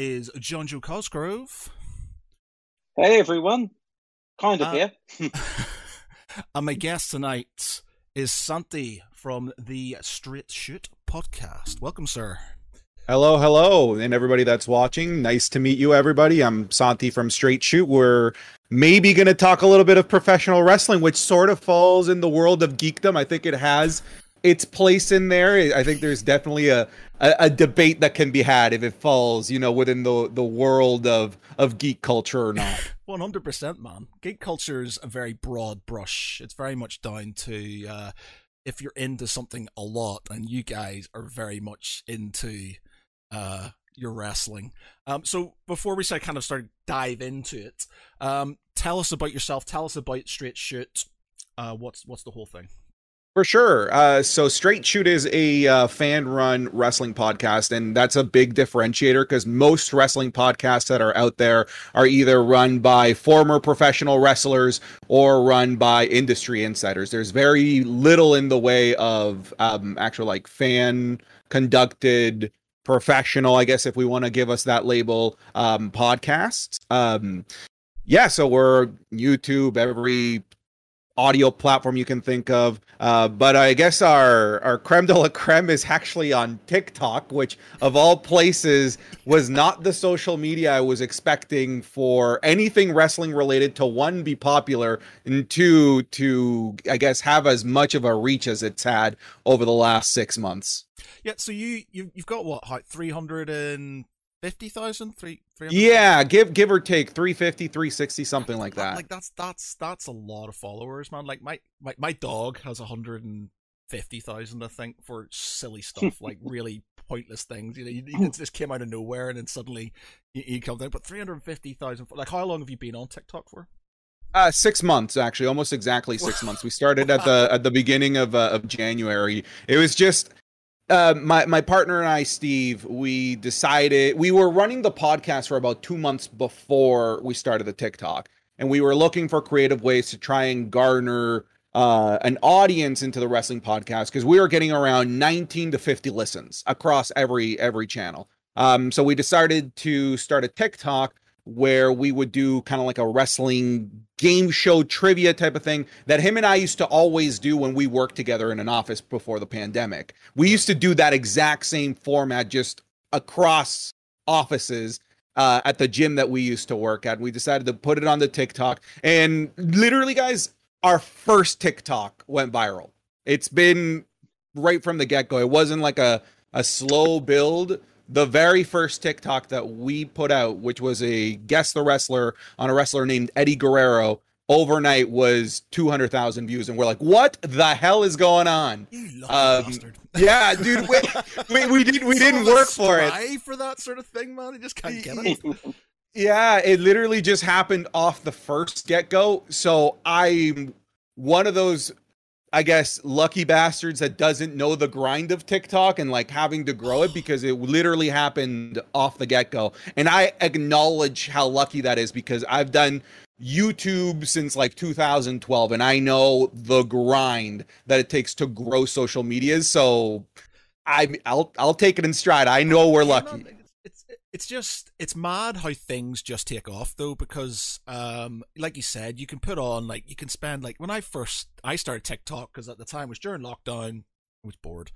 co-host is Jon Jo Cosgrove. Hey everyone, kind of Uh, here. and my guest tonight is Santi from the Straight Shoot podcast. Welcome, sir. Hello, hello, and everybody that's watching. Nice to meet you, everybody. I'm Santi from Straight Shoot. We're maybe going to talk a little bit of professional wrestling, which sort of falls in the world of geekdom. I think it has its place in there. I think there's definitely a, a, a debate that can be had if it falls, you know, within the the world of of geek culture or not. One hundred percent, man. Geek culture is a very broad brush. It's very much down to uh, if you're into something a lot, and you guys are very much into uh, your wrestling. Um, so before we say kind of start dive into it, um, tell us about yourself. Tell us about Straight Shoot. Uh, what's what's the whole thing? For sure. Uh, so Straight Shoot is a uh, fan-run wrestling podcast, and that's a big differentiator because most wrestling podcasts that are out there are either run by former professional wrestlers or run by industry insiders. There's very little in the way of um, actual like fan-conducted professional, I guess, if we want to give us that label, um, podcasts. Um, yeah, so we're YouTube, every audio platform you can think of. Uh, but I guess our our creme de la creme is actually on TikTok, which of all places was not the social media I was expecting for anything wrestling related to one be popular and two to I guess have as much of a reach as it's had over the last six months. Yeah, so you you you've got what three hundred and fifty thousand three. 300? Yeah, give give or take 350, 360, something like that. Like that's that's that's a lot of followers, man. Like my my, my dog has a hundred and fifty thousand, I think, for silly stuff, like really pointless things. You know, you, you, just came out of nowhere, and then suddenly you, you come down. But three hundred fifty thousand. Like, how long have you been on TikTok for? Uh, six months actually, almost exactly six months. We started at the at the beginning of uh, of January. It was just uh, my my partner and I, Steve, we decided we were running the podcast for about two months before we started the TikTok, and we were looking for creative ways to try and garner uh, an audience into the wrestling podcast because we were getting around 19 to 50 listens across every every channel. Um, so we decided to start a TikTok where we would do kind of like a wrestling game show trivia type of thing that him and I used to always do when we worked together in an office before the pandemic. We used to do that exact same format just across offices uh, at the gym that we used to work at. We decided to put it on the TikTok and literally guys, our first TikTok went viral. It's been right from the get-go. It wasn't like a a slow build the very first TikTok that we put out, which was a guess the wrestler on a wrestler named Eddie Guerrero, overnight was 200,000 views. And we're like, what the hell is going on? You Um, bastard. Yeah, dude, we, we, we, did, we didn't work for it. for that sort of thing, man. You just can't get it. Yeah, it literally just happened off the first get go. So I'm one of those, I guess, lucky bastards that doesn't know the grind of TikTok and like having to grow it because it literally happened off the get go. And I acknowledge how lucky that is because I've done YouTube since like 2012 and I know the grind that it takes to grow social medias. So I I'll I'll take it in stride. I know we're lucky. It's, just it's mad how things just take off though because um like you said you can put on like you can spend like when I first I started TikTok because at the time it was during lockdown I was bored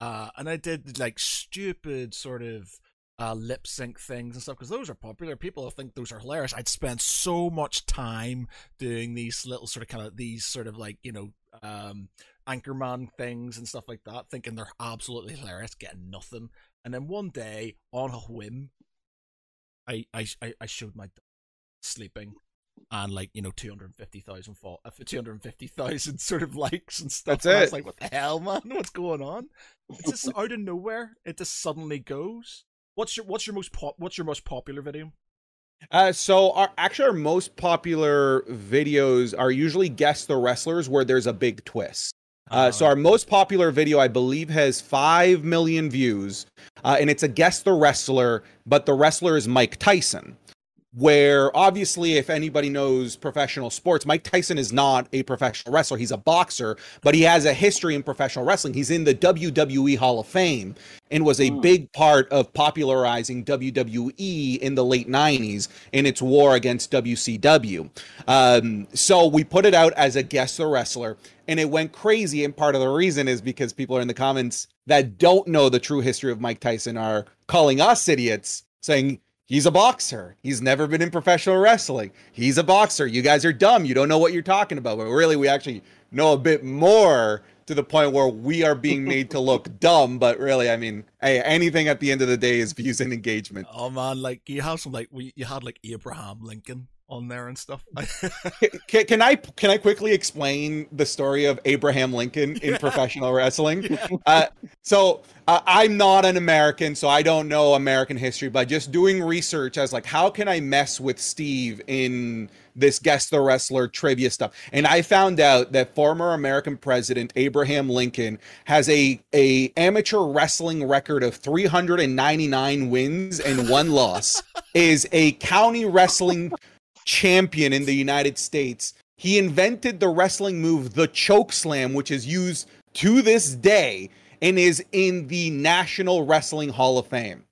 uh and I did like stupid sort of uh lip sync things and stuff because those are popular. People think those are hilarious. I'd spend so much time doing these little sort of kind of these sort of like you know um anchorman things and stuff like that thinking they're absolutely hilarious getting nothing. And then one day, on a whim, I I I- showed my sleeping, and like you know, two hundred fifty thousand fall, uh, two hundred fifty thousand sort of likes and stuff. That's and I was it. like, what the hell, man? What's going on? It's just out of nowhere. It just suddenly goes. What's your What's your most pop What's your most popular video? Uh, so our actually our most popular videos are usually guess the wrestlers where there's a big twist. Uh, so our most popular video, I believe, has five million views, uh, and it's a guess the wrestler, but the wrestler is Mike Tyson. where obviously if anybody knows professional sports mike tyson is not a professional wrestler he's a boxer but he has a history in professional wrestling he's in the wwe hall of fame and was a mm. big part of popularizing wwe in the late 90s in its war against wcw um, so we put it out as a guest the wrestler and it went crazy and part of the reason is because people are in the comments that don't know the true history of mike tyson are calling us idiots saying He's a boxer. He's never been in professional wrestling. He's a boxer. You guys are dumb. You don't know what you're talking about. But really, we actually know a bit more to the point where we are being made to look dumb. But really, I mean, hey, anything at the end of the day is views and engagement. Oh man, like you have some like we you had like Abraham Lincoln on there and stuff. can, can, I can I quickly explain the story of Abraham Lincoln in yeah. professional wrestling? Yeah. Uh, so uh, I'm not an American, so I don't know American history. But just doing research, as like, how can I mess with Steve in this guest the wrestler trivia stuff? And I found out that former American president Abraham Lincoln has a a amateur wrestling record of 399 wins and one loss. Is a county wrestling champion in the United States. He invented the wrestling move, the choke slam, which is used to this day and is in the National Wrestling Hall of Fame.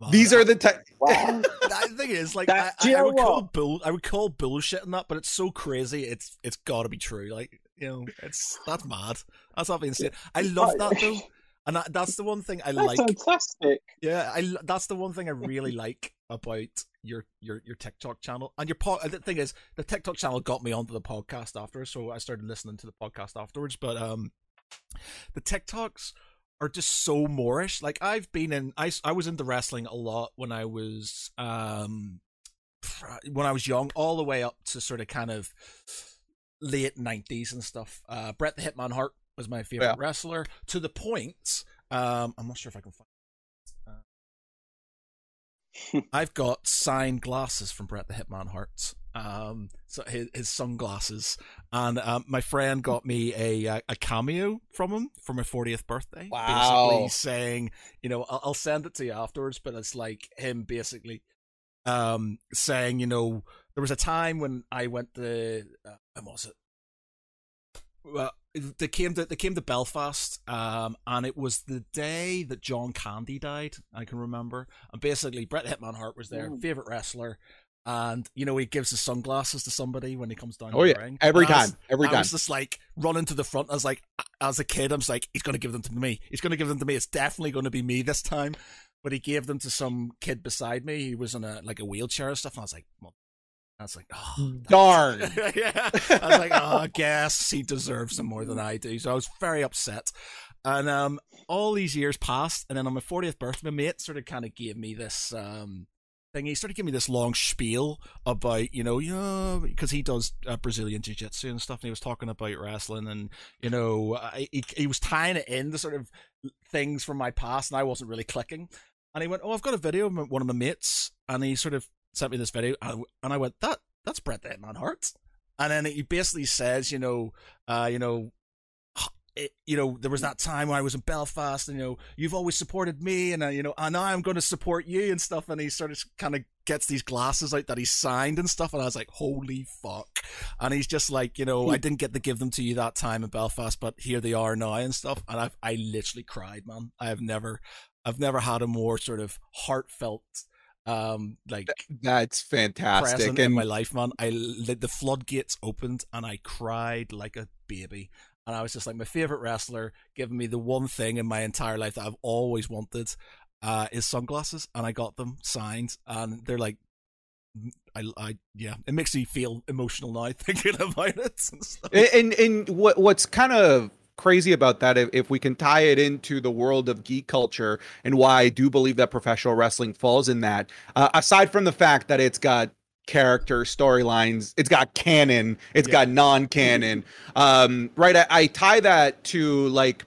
Wow. These are the type. Wow. the thing is, like, I, I, I, would call bull, I would call bullshit in that, but it's so crazy. It's it's got to be true. Like, you know, it's that's mad. That's not being said. I love that though, and that, that's the one thing I that's like. Fantastic. Yeah, I that's the one thing I really like about your your your TikTok channel and your pod. The thing is, the TikTok channel got me onto the podcast after, so I started listening to the podcast afterwards. But um, the TikToks are just so moreish. Like I've been in, I I was into wrestling a lot when I was um when I was young, all the way up to sort of kind of late nineties and stuff. Uh, Bret the Hitman Hart was my favorite yeah. wrestler to the point. Um, I'm not sure if I can find I've got signed glasses from Bret the Hitman Hart's. Um, so his, his sunglasses, and um, my friend got me a uh, a cameo from him for my 40th birthday. Wow! Basically saying, you know, I'll, I'll send it to you afterwards, but it's like him basically um saying, you know, there was a time when I went to uh, when was it? Well, they came to they came to Belfast, um, and it was the day that John Candy died. I can remember, and basically Bret Hitman Hart was there, mm. favorite wrestler, and you know he gives his sunglasses to somebody when he comes down. Oh yeah, ring. every time, was, every time. I was just like running to the front. I was like, as a kid, I was like, he's going to give them to me. He's going to give them to me. It's definitely going to be me this time. But he gave them to some kid beside me. He was in a like a wheelchair and stuff. And I was like, well, I was like, oh, darn. yeah. I was like, oh, I guess he deserves them more than I do. So I was very upset. And um, all these years passed. And then on my 40th birthday, my mate sort of kind of gave me this um, thing. He started giving me this long spiel about, you know, yeah, because he does uh, Brazilian Jiu Jitsu and stuff. And he was talking about wrestling. And, you know, I, he, he was tying it in the sort of things from my past. And I wasn't really clicking. And he went, Oh, I've got a video of one of my mates. And he sort of sent me this video, and I went, "That that's Bret the Hitman Hart," and then he basically says, you know, uh, you know. It, you know, there was that time when I was in Belfast, and you know, you've always supported me, and uh, you know, and I'm going to support you and stuff. And he sort of kind of gets these glasses out that he signed and stuff, and I was like, holy fuck! And he's just like, you know, I didn't get to give them to you that time in Belfast, but here they are now and stuff. And I, I literally cried, man. I have never, I've never had a more sort of heartfelt um like that's fantastic and in my life man. I let the floodgates opened and i cried like a baby. And i was just like my favorite wrestler giving me the one thing in my entire life that i've always wanted uh is sunglasses and i got them signed and they're like I, I, yeah, it makes me feel emotional now thinking about it. And, and, and what what's kind of crazy about that if, if we can tie it into the world of geek culture and why I do believe that professional wrestling falls in that. Uh, aside from the fact that it's got character storylines it's got canon it's yeah. got non-canon um right I, I, tie that to like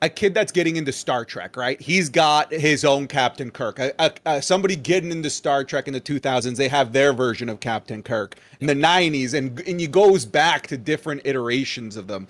a kid that's getting into star trek right he's got his own captain kirk a, a, a, somebody getting into star trek in the 2000s they have their version of captain kirk in the 90s and and he goes back to different iterations of them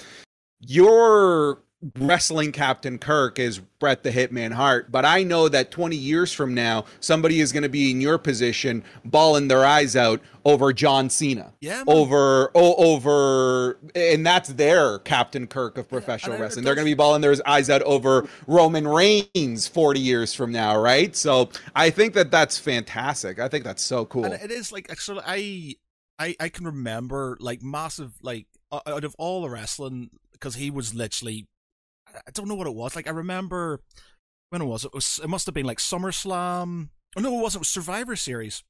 your wrestling Captain Kirk is Bret the Hitman Hart, but I know that 20 years from now, somebody is going to be in your position, bawling their eyes out over John Cena. Yeah, man. Over, oh, over, and that's their Captain Kirk of professional it wrestling. They're going to be bawling their eyes out over Roman Reigns 40 years from now, right? So I think that that's fantastic. I think that's so cool. And it is like of I, I, I can remember like massive like out of all the wrestling because he was literally, I don't know what it was. Like I remember when it was. It was. It must have been like SummerSlam. Oh no, it wasn't. It was Survivor Series.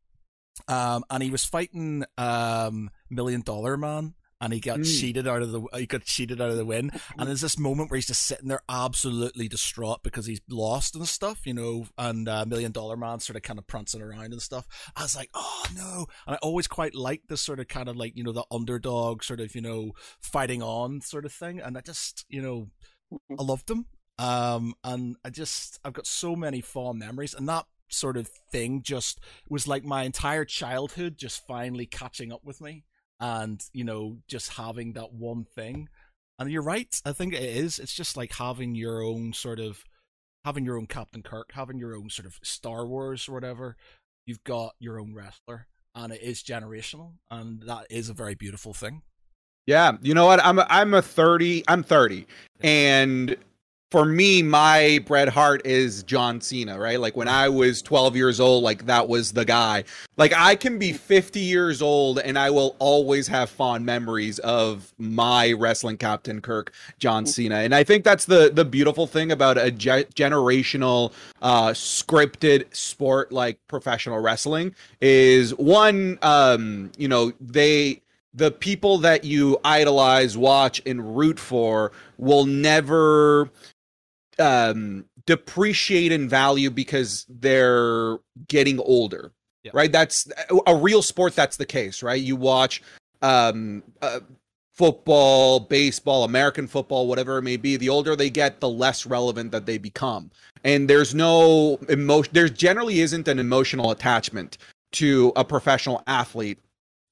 Um, and he was fighting um Million Dollar Man. And he got Mm. cheated out of the he got cheated out of the win. And there's this moment where he's just sitting there absolutely distraught because he's lost and stuff, you know, and uh, Million Dollar Man sort of kind of prancing around and stuff. I was like, oh no. And I always quite liked this sort of kind of like, you know, the underdog sort of, you know, fighting on sort of thing. And I just, you know, I loved him. Um, and I just, I've got so many fond memories. And that sort of thing just was like my entire childhood just finally catching up with me and you know just having that one thing and you're right i think it is it's just like having your own sort of having your own captain kirk having your own sort of star wars or whatever you've got your own wrestler and it is generational and that is a very beautiful thing Yeah, you know what? I'm a, I'm a 30. I'm 30, and for me, my Bret Hart is John Cena, right? Like when I was 12 years old, like that was the guy. Like I can be 50 years old, and I will always have fond memories of my wrestling captain Kirk, John Cena. And I think that's the the beautiful thing about a ge- generational, uh, scripted sport like professional wrestling is one, um, you know, they the people that you idolize, watch, and root for will never um depreciate in value because they're getting older. Yeah. Right? That's a real sport that's the case, right? You watch um uh, football, baseball, American football, whatever it may be, the older they get, the less relevant that they become. And there's no emotion there generally isn't an emotional attachment to a professional athlete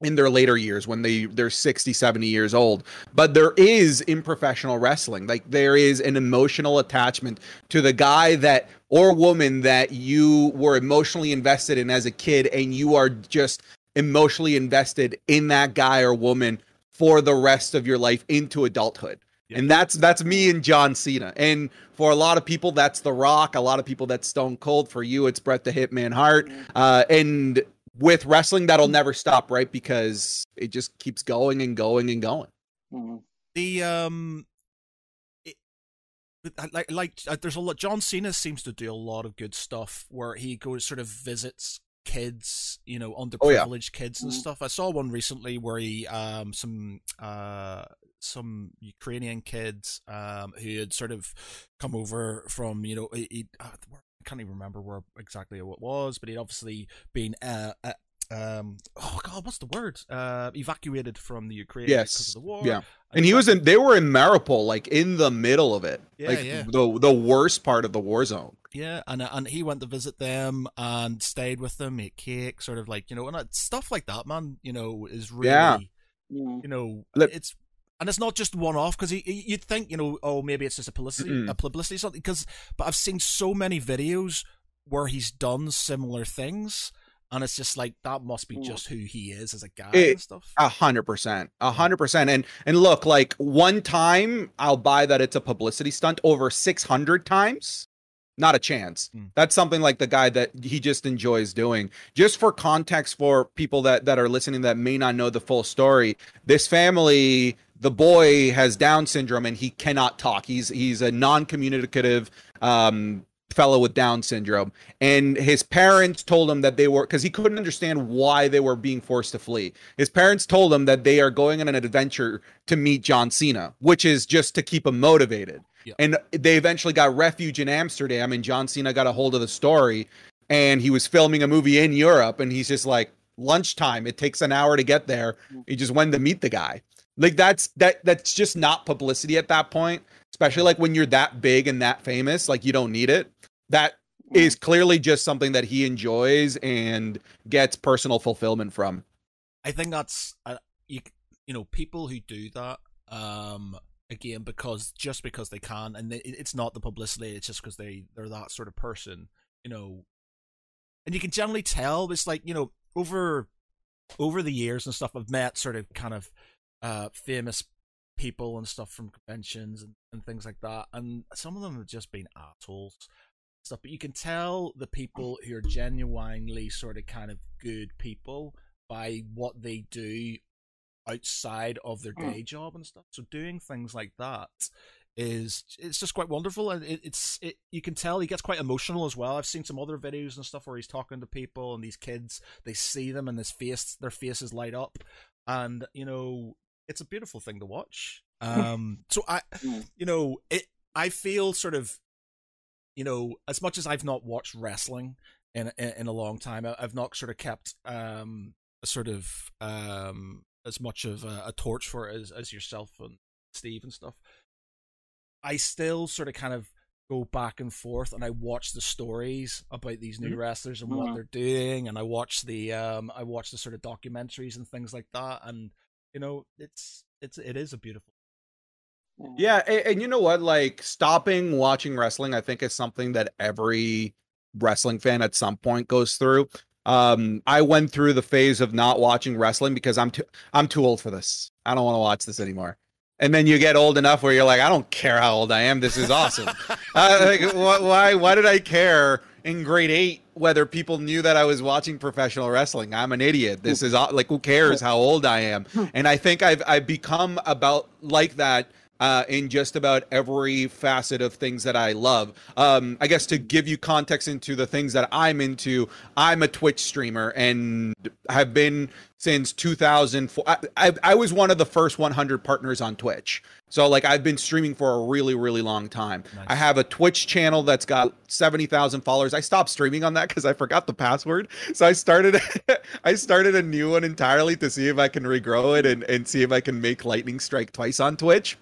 in their later years when they they're 60 70 years old. But there is in professional wrestling like there is an emotional attachment to the guy that or woman that you were emotionally invested in as a kid and you are just emotionally invested in that guy or woman for the rest of your life into adulthood. Yeah. and that's that's me and John Cena. And for a lot of people that's The Rock. A lot of people that's Stone Cold. For you it's Bret the Hitman Hart. Uh, and with wrestling that'll never stop right because it just keeps going and going and going Mhm. the um it, like like uh, there's a lot john cena seems to do a lot of good stuff where he goes sort of visits kids you know Oh, yeah. underprivileged kids and Mhm. stuff i saw one recently where he um some uh some ukrainian kids um who had sort of come over from you know he, he uh, I can't even remember where exactly it was, but he'd obviously been uh, uh um oh god what's the word uh evacuated from the Ukraine because of the war Yeah. and he was in they were in Mariupol like in the middle of it Yeah, like yeah. the the worst part of the war zone Yeah, and and he went to visit them and stayed with them, ate cake, sort of like you know, and uh, stuff like that, man. You know, is really Yeah. You know, it's and it's not just one off because you'd think you know, oh maybe it's just a publicity, Mm-mm. a publicity something. Because but I've seen so many videos where he's done similar things, and it's just like that must be just who he is as a guy It- and stuff. A hundred percent, a hundred percent, and and look, like one time I'll buy that it's a publicity stunt. Over six hundred times, not a chance. Mm. That's something like the guy that he just enjoys doing. Just for context, for people that that are listening that may not know the full story, this family, the boy has Down syndrome and he cannot talk. He's he's a non-communicative um, fellow with Down syndrome, and his parents told him that they were because he couldn't understand why they were being forced to flee. His parents told him that they are going on an adventure to meet John Cena, which is just to keep him motivated. Yeah. And they eventually got refuge in Amsterdam, and John Cena got a hold of the story, and he was filming a movie in Europe, and he's just like lunchtime. It takes an hour to get there. He just went to meet the guy. Like that's that that's just not publicity at that point, especially like when you're that big and that famous. Like you don't need it. That is clearly just something that he enjoys and gets personal fulfillment from. I think that's uh, you. You know, people who do that, um, again because just because they can, and they, it's not the publicity. It's just because they they're that sort of person, you know. And you can generally tell. It's like you know over over the years and stuff. I've met sort of kind of uh famous people and stuff from conventions and, and things like that, and some of them have just been assholes stuff. But you can tell the people who are genuinely sort of kind of good people by what they do outside of their day job and stuff. So doing things like that is it's just quite wonderful and it, it's it you can tell he gets quite emotional as well i've seen some other videos and stuff where he's talking to people and these kids they see them and his face their faces light up and you know it's a beautiful thing to watch um so i you know it i feel sort of you know as much as i've not watched wrestling in in, in a long time i've not sort of kept um sort of um as much of a, a torch for it as, as yourself and Steve and stuff. I still sort of kind of go back and forth and I watch the stories about these new wrestlers and what Mhm. they're doing and I watch the um I watch the sort of documentaries and things like that and you know it's it's it is a beautiful Yeah, and, and you know what? Like stopping watching wrestling, I think is something that every wrestling fan at some point goes through. Um, I went through the phase of not watching wrestling because I'm too I'm too old for this. I don't want to watch this anymore. And then you get old enough where you're like, I don't care how old I am. This is awesome. uh, like, wh- why why did I care in grade eight whether people knew that I was watching professional wrestling? I'm an idiot. This is like, who cares how old I am? And I think I've I've become about like that uh, in just about every facet of things that I love. Um, I guess to give you context into the things that I'm into, I'm a Twitch streamer and have been since 2004. I, I, I was one of the first 100 partners on Twitch. So like I've been streaming for a really really long time. Nice. I have a Twitch channel that's got 70,000 followers. I stopped streaming on that cuz I forgot the password. So I started I started a new one entirely to see if I can regrow it and and see if I can make lightning strike twice on Twitch.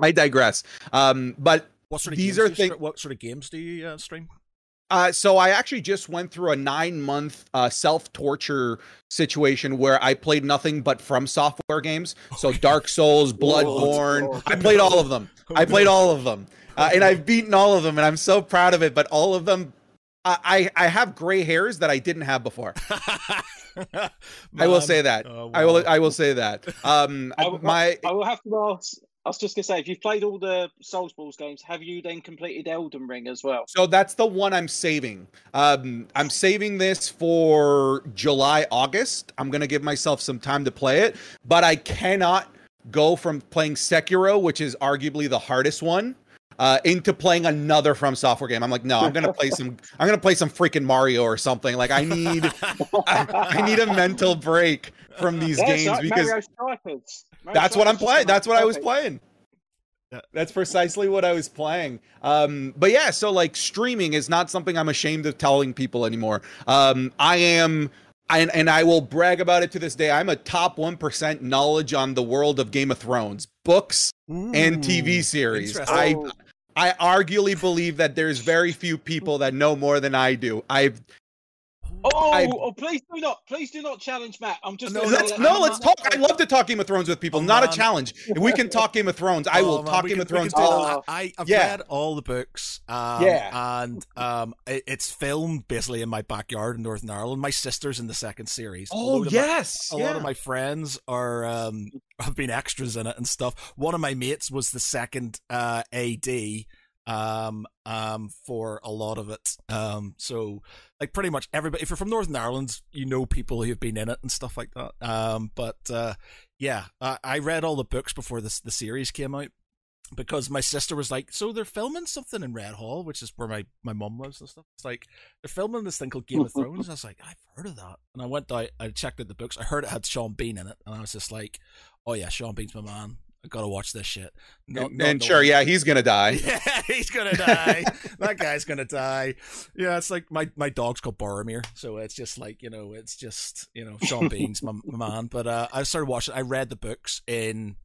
I digress. Um but what sort of These games are do you what sort of games do you uh, stream Uh, so I actually just went through a nine month uh, self torture situation where I played nothing but from software games. So Dark Souls, Bloodborne. I played all of them. I played all of them, uh, and I've beaten all of them, and I'm so proud of it. But all of them, I I I have gray hairs that I didn't have before. I will say that. Oh, I will. I will say that. Um, I, will- my I will have to ask. I was just gonna say, if you've played all the Soulsborne games, have you then completed Elden Ring as well? So that's the one I'm saving. Um, I'm saving this for July, August. I'm gonna give myself some time to play it, but I cannot go from playing Sekiro, which is arguably the hardest one, uh, into playing another From Software game. I'm like, no, I'm gonna play some. I'm gonna play some freaking Mario or something. Like I need, I, I need a mental break from these Yeah, games so- because Mario Strikers. Mario that's what I'm playing. That's what I was playing. That's precisely what I was playing. Um, but yeah, so like streaming is not something I'm ashamed of telling people anymore. Um, I am. And, and I will brag about it to this day. I'm a top 1% knowledge on the world of Game of Thrones, books and TV series. I I arguably believe that there's very few people that know more than I do. I've oh, I- oh, please do not, please do not challenge Matt. I'm just No, let's no, I'm let's talk. I love to talk Game of Thrones with people. Oh, not a challenge. If we can talk Game of Thrones, I will Oh, man, talk we Game can- of Thrones can all. I, I've Yeah. read all the books. Um, Yeah. and um, it, it's filmed basically in my backyard in Northern Ireland. My sister's in the second series. Oh load of my- yes, a lot of my friends are um have been extras in it and stuff. One of my mates was the second uh AD um um for a lot of it. Um so like pretty much everybody if you're from Northern Ireland, you know people who've been in it and stuff like that. Um but uh yeah, I, I read all the books before this the series came out because my sister was like, "So they're filming something in Red Hall, which is where my my mum lives and stuff." It's like they're filming this thing called Game of Thrones. I was like, "I've heard of that," and I went out, I checked out the books. I heard it had Sean Bean in it, and I was just like, "Oh yeah, Sean Bean's my man. I gotta watch this shit." Not- and, not and knowing- sure, yeah, he's gonna die. yeah, he's gonna die. that guy's gonna die. Yeah, it's like my my dog's called Boromir, so it's just like you know, it's just you know, Sean Bean's my, my man. But uh, I started watching. I read the books in.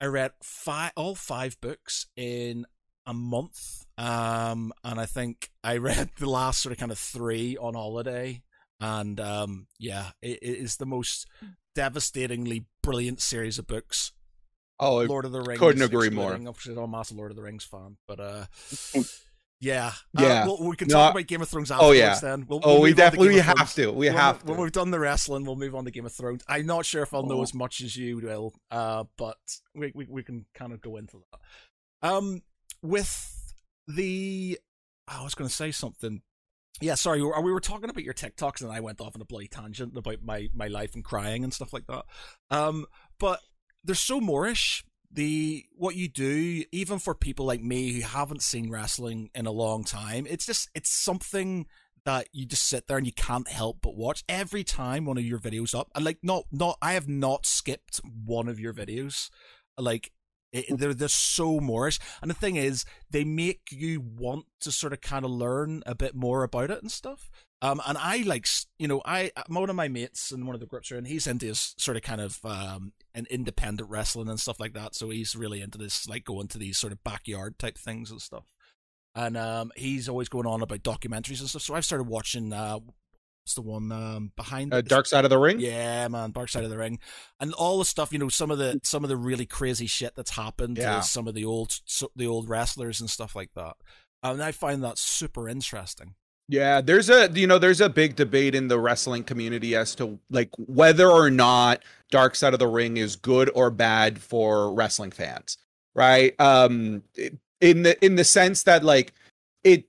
I read five, all five books in a month, um, and I think I read the last sort of kind of three on holiday. And um, yeah, it, it is the most devastatingly brilliant series of books Oh, Lord of the Rings. couldn't agree more. Obviously, I'm a massive Lord of the Rings fan, but uh, yeah, Yeah. Uh, well, we can No, talk about Game of Thrones afterwards. yeah. Then we'll, oh, we'll we to definitely we have Thrones. to. We when, have when we've done the wrestling, we'll move on to Game of Thrones. I'm not sure if I'll know Oh. as much as you will, uh, but we, we we can kind of go into that. Um, with the, I was going to say something. Yeah, sorry. We were, we were talking about your TikToks, and I went off on a bloody tangent about my my life and crying and stuff like that. Um, but they're so moreish. The what you do, even for people like me who haven't seen wrestling in a long time, it's just it's something that you just sit there and you can't help but watch every time one of your videos up. And like, not not I have not skipped one of your videos. Like, it, they're they're so moreish, and the thing is, they make you want to sort of kind of learn a bit more about it and stuff. Um, and I like, you know, I one of my mates in one of the groups are, and he's into his sort of kind of um, an independent wrestling and stuff like that. So he's really into this, like going to these sort of backyard type things and stuff. And um, he's always going on about documentaries and stuff. So I've started watching. Uh, what's the one um, behind Uh, Dark Side of the Ring. yeah, man, Dark Side of the Ring, and all the stuff. You know, some of the some of the really crazy shit that's happened Yeah. to some of the old so, the old wrestlers and stuff like that. And I find that super interesting. Yeah, there's a you know there's a big debate in the wrestling community as to like whether or not Dark Side of the Ring is good or bad for wrestling fans, right? Um in the in the sense that like it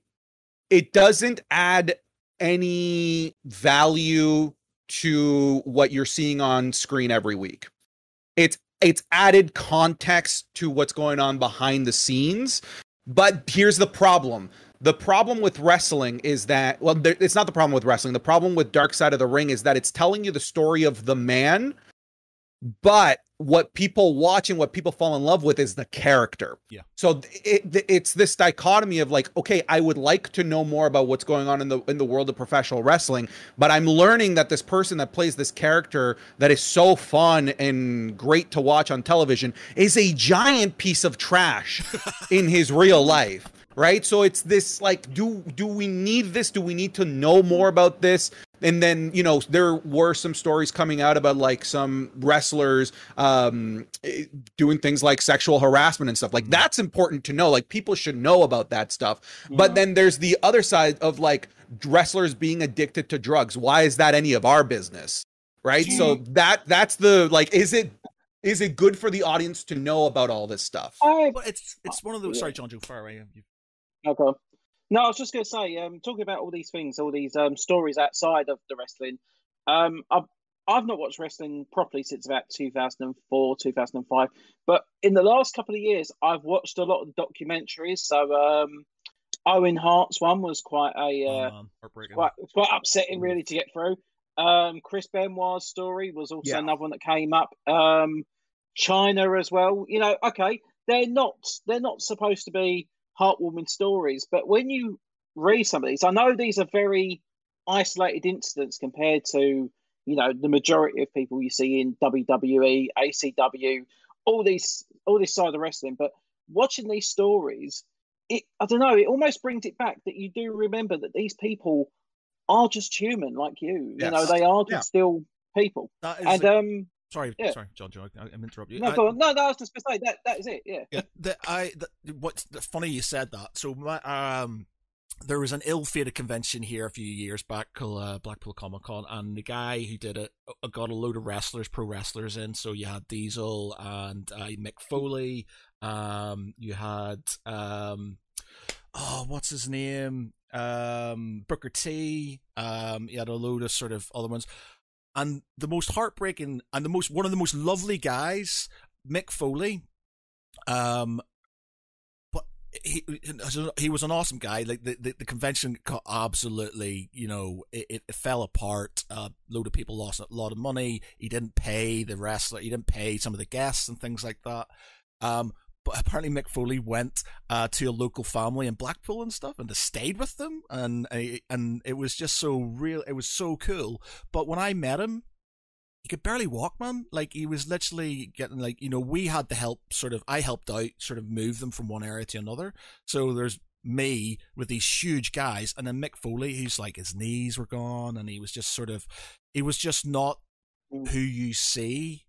it doesn't add any value to what you're seeing on screen every week. It's it's added context to what's going on behind the scenes. But here's the problem. The problem with wrestling is that well there, it's not the problem with wrestling. The problem with Dark Side of the Ring is that it's telling you the story of the man but what people watch and what people fall in love with is the character. Yeah. So it, it, it's this dichotomy of like, okay, I would like to know more about what's going on in the in the world of professional wrestling, but I'm learning that this person that plays this character that is so fun and great to watch on television is a giant piece of trash in his real life. Right. So it's this like, do do we need this? Do we need to know more about this? and then you know there were some stories coming out about like some wrestlers um doing things like sexual harassment and stuff like that's important to know like people should know about that stuff but then there's the other side of like wrestlers being addicted to drugs why is that any of our business right so that that's the like is it is it good for the audience to know about all this stuff I But it's it's one of those. Sorry, Jon, Jo, far away. You- Okay. No, I was just going to say, um, talking about all these things, all these um, stories outside of the wrestling. Um, I've I've not watched wrestling properly since about 2004, 2005. But in the last couple of years, I've watched a lot of documentaries. So um, Owen Hart's one was quite a uh, heartbreaking. quite quite upsetting, really, to get through. Um, Chris Benoit's story was also Yeah. another one that came up. Um, Chyna as well. You know, okay, they're not they're not supposed to be heartwarming stories, but when you read some of these, I know these are very isolated incidents compared to you know the majority of people you see in WWE, ACW, all these all this side of wrestling. But watching these stories, it I don't know, it almost brings it back that you do remember that these people are just human like you. You know, they are just Yeah. still people. That is And the- um, sorry, yeah. sorry, Jon, Jo. I, I'm interrupting you. no, I- no, no, I was just say that that is it. Yeah. Yeah, the, I. The, what's the, funny you said that. So my um, there was an ill-fated convention here a few years back called uh, Blackpool Comic Con, and the guy who did it uh, got a load of wrestlers, pro wrestlers in. So you had Diesel and uh, Mick Foley. Um, you had um, oh, what's his name? Um, Booker T. Um, you had a load of sort of other ones. And the most heartbreaking and the most one of the most lovely guys, Mick Foley, um, but he he was an awesome guy. Like the the, the convention got absolutely, you know, it, it, fell apart. A load of people lost a lot of money. He didn't pay the wrestler. He didn't pay some of the guests and things like that. Um, but apparently Mick Foley went uh, to a local family in Blackpool and stuff, and they stayed with them, and and it was just so real. It was so cool. But when I met him, he could barely walk, man. Like he was literally getting like you know we had to help sort of I helped out sort of move them from one area to another. So there's me with these huge guys, and then Mick Foley, who's like his knees were gone, and he was just sort of he was just not who you see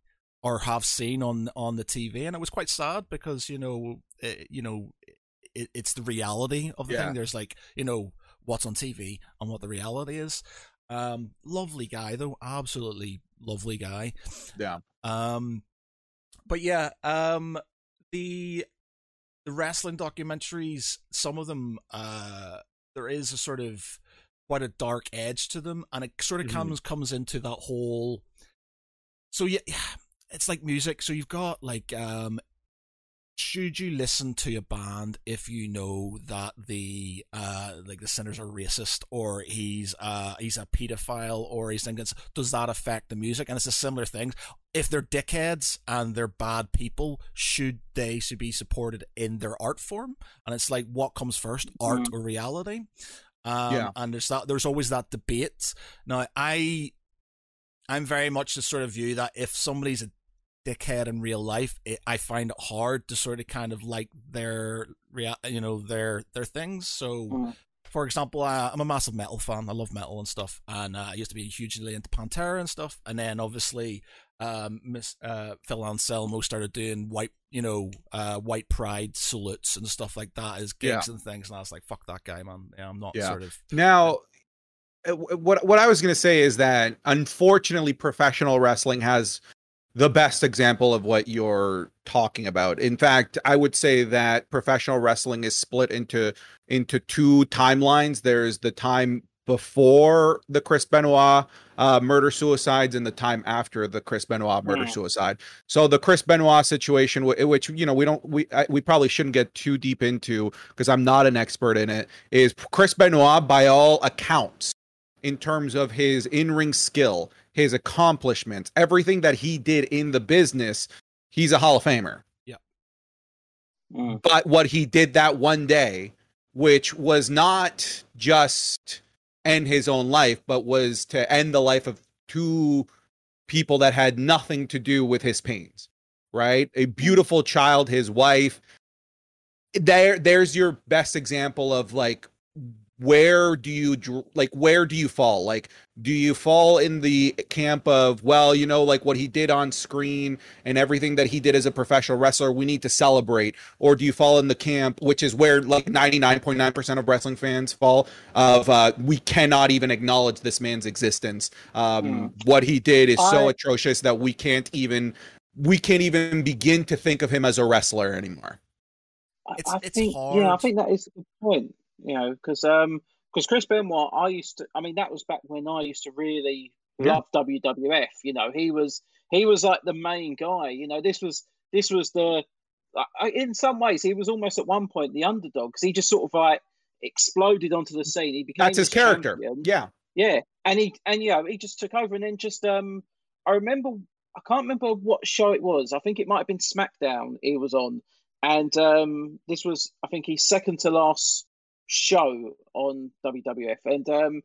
or have seen on on the TV, and it was quite sad because you know it, you know it, it's the reality of the Yeah. thing. There's like you know what's on TV and what the reality is. Um, lovely guy though, absolutely lovely guy. Yeah. Um, but yeah, um, the the wrestling documentaries, some of them, uh, there is a sort of quite a dark edge to them, and it sort of Mhm. comes comes into that whole. So yeah, it's like music. So you've got like, um, should you listen to a band if you know that the uh like the singer's a racist or he's uh he's a pedophile or he's thinking does that affect the music? And it's a similar thing. If they're dickheads and they're bad people should they should be supported in their art form? And it's like what comes first art or reality? Um Yeah. and there's that there's always that debate. Now i i'm very much the sort of view that if somebody's a dickhead in real life, it, I find it hard to sort of kind of like their rea- you know their their things. So, Mm. for example, uh, I'm a massive metal fan. I love metal and stuff, and uh, I used to be hugely into Pantera and stuff. And then obviously, um, Miss uh, Phil Anselmo started doing white you know uh, white pride salutes and stuff like that as gigs and things, and I was like, fuck that guy, man. Yeah, I'm not Yeah. sort of Now, uh, what what I was going to say is that unfortunately, professional wrestling has the best example of what you're talking about. In fact, I would say that professional wrestling is split into into two timelines. There's the time before the Chris Benoit uh, murder suicides and the time after the Chris Benoit murder Mm. suicide. So the Chris Benoit situation, wh- which you know we don't we I, we probably shouldn't get too deep into because I'm not an expert in it, is Chris Benoit by all accounts in terms of his in-ring skill, his accomplishments, everything that he did in the business, he's a Hall of Famer Mm. but what he did that one day, which was not just end his own life, but was to end the life of two people that had nothing to do with his pains, right? A beautiful child, his wife. There, there's your best example of like where do you like where do you fall? Like do you fall in the camp of well you know like what he did on screen and everything that he did as a professional wrestler we need to celebrate? Or do you fall in the camp which is where like 99.9% of wrestling fans fall of uh we cannot even acknowledge this man's existence. Um what he did is so atrocious that we can't even we can't even begin to think of him as a wrestler anymore. I- It's- I it's think, Yeah, I think that is a good point. You know, because um, because Chris Benoit, I used to. I mean, that was back when I used to really Yeah. love WWF. You know, he was he was like the main guy. You know, this was this was the. In some ways, he was almost at one point the underdog because he just sort of like exploded onto the scene. He became that's his character champion. yeah Yeah, and he and yeah, he just took over and then just um, I remember I can't remember what show it was. I think it might have been SmackDown. He was on, and um, this was I think his second to last show on WWF, and um,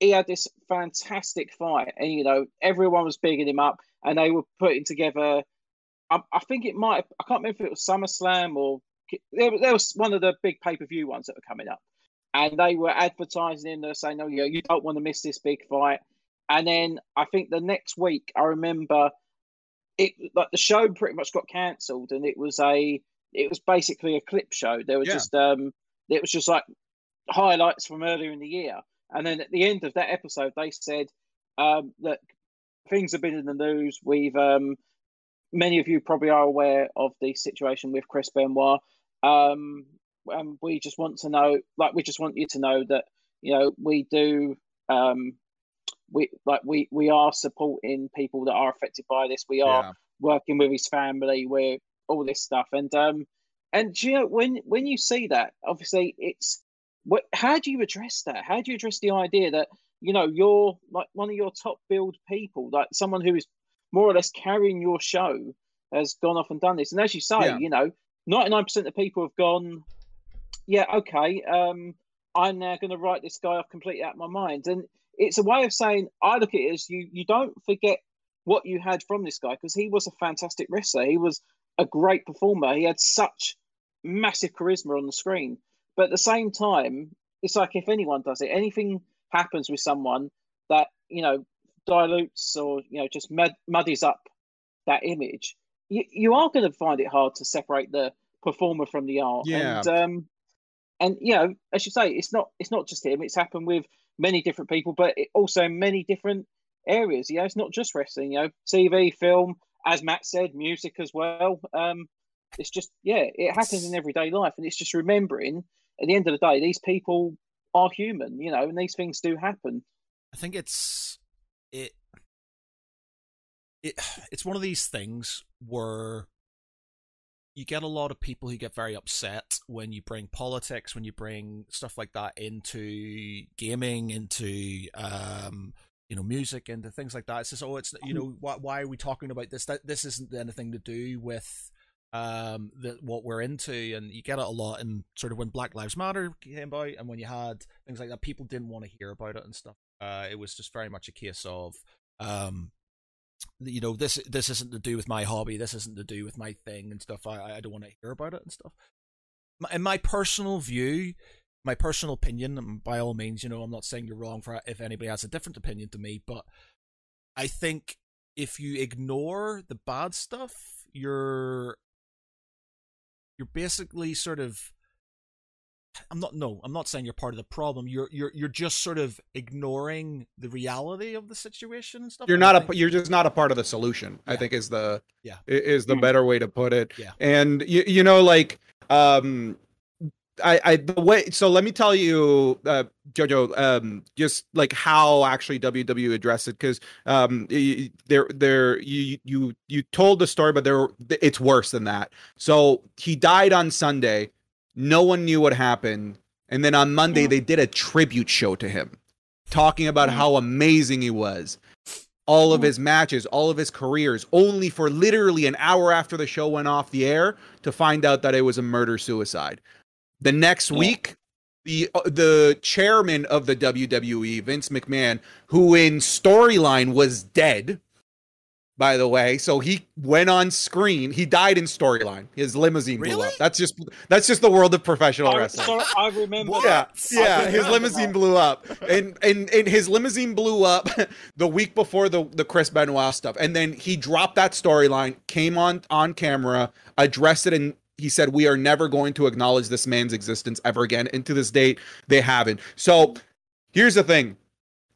he had this fantastic fight, and you know everyone was bigging him up, and they were putting together. I, I think it might. I can't remember if it was SummerSlam or there, was- there was one of the big pay per view ones that were coming up and they were advertising him. They're saying, "No, you you don't want to miss this big fight." And then I think the next week, I remember it like the show pretty much got cancelled, and it was a it was basically a clip show. There was Yeah. just um it was just like highlights from earlier in the year, and then at the end of that episode, they said um, that things have been in the news. We've um many of you probably are aware of the situation with Chris Benoit. Um, and we just want to know, like, we just want you to know that you know we do, um, we like we we are supporting people that are affected by this. We are yeah working with his family. We're all this stuff, and um, and you know when when you see that, obviously it's what. How do you address that? How do you address the idea that you know you're like one of your top build people, like someone who is more or less carrying your show, has gone off and done this, and as you say, Yeah. you know, ninety nine percent of people have gone, yeah, okay, um, I'm now going to write this guy off completely out of my mind, and it's a way of saying I look at it as you you don't forget what you had from this guy because he was a fantastic wrestler. He was a great performer. He had such massive charisma on the screen. But at the same time, it's like if anyone does it, anything happens with someone that, you know, dilutes or, you know, just mud- muddies up that image, you, you are going to find it hard to separate the performer from the art. Yeah. And um, and you know, as you say, it's not it's not just him. It's happened with many different people, but it also many different areas. You know, it's not just wrestling. You know, TV, film, as Matt said, music as well. Um, it's just yeah, it happens in everyday life, and it's just remembering. At the end of the day, these people are human, you know, and these things do happen. I think it's it it it's one of these things where you get a lot of people who get very upset when you bring politics, when you bring stuff like that into gaming, into um, you know, music, into things like that. It's just, oh, it's you know, why, why are we talking about this? That this isn't anything to do with um that what we're into and you get it a lot in sort of when black lives matter came out and when you had things like that people didn't want to hear about it and stuff. Uh it was just very much a case of um you know this this isn't to do with my hobby this isn't to do with my thing and stuff i i don't want to hear about it and stuff. In my personal view my personal opinion by all means you know i'm not saying you're wrong for if anybody has a different opinion to me but i think if you ignore the bad stuff you're you're basically sort of I'm not no, I'm not saying you're part of the problem. You're you're you're just sort of ignoring the reality of the situation and stuff. You're not a you're just not a part of the solution. I think is the Yeah. is the Mm. better way to put it. Yeah. And you you know like um I I the way so let me tell you uh Jojo um just like how actually WW addressed it cuz um there there you you you told the story but there it's worse than that. So he died on Sunday. No one knew what happened. And then on Monday Mm. they did a tribute show to him talking about Mm. how amazing he was all of Mm. his matches, all of his careers, only for literally an hour after the show went off the air to find out that it was a murder suicide. The next Yeah. week, the uh, the chairman of the WWE, Vince McMahon, who in storyline was dead, by the way, so he went on screen. He died in storyline. His limousine blew up. That's just that's just the world of professional I, wrestling. sorry, I remember. Yeah, yeah. His limousine that. blew up, and and and his limousine blew up the week before the the Chris Benoit stuff, and then he dropped that storyline, came on on camera, addressed it, and he said, "We are never going to acknowledge this man's existence ever again." And to this date, they haven't. So, here's the thing.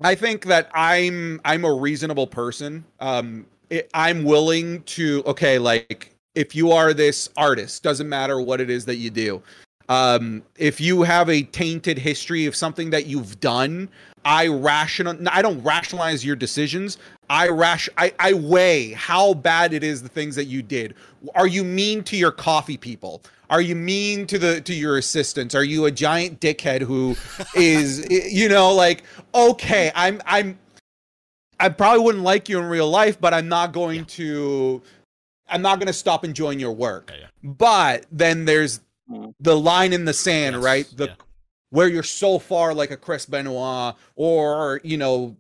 I think that I'm I'm a reasonable person. Um, it, I'm willing to okay, like if you are this artist, doesn't matter what it is that you do. Um, if you have a tainted history of something that you've done, I rational I don't rationalize your decisions. I rash I, I weigh how bad it is the things that you did. Are you mean to your coffee people? Are you mean to the to your assistants? Are you a giant dickhead who is you know like okay, I'm I'm I probably wouldn't like you in real life, but I'm not going to I'm not going to stop enjoying your work. Yeah, But then there's Mm. the line in the sand, Yes, right? The yeah. where you're so far like a Chris Benoit or you know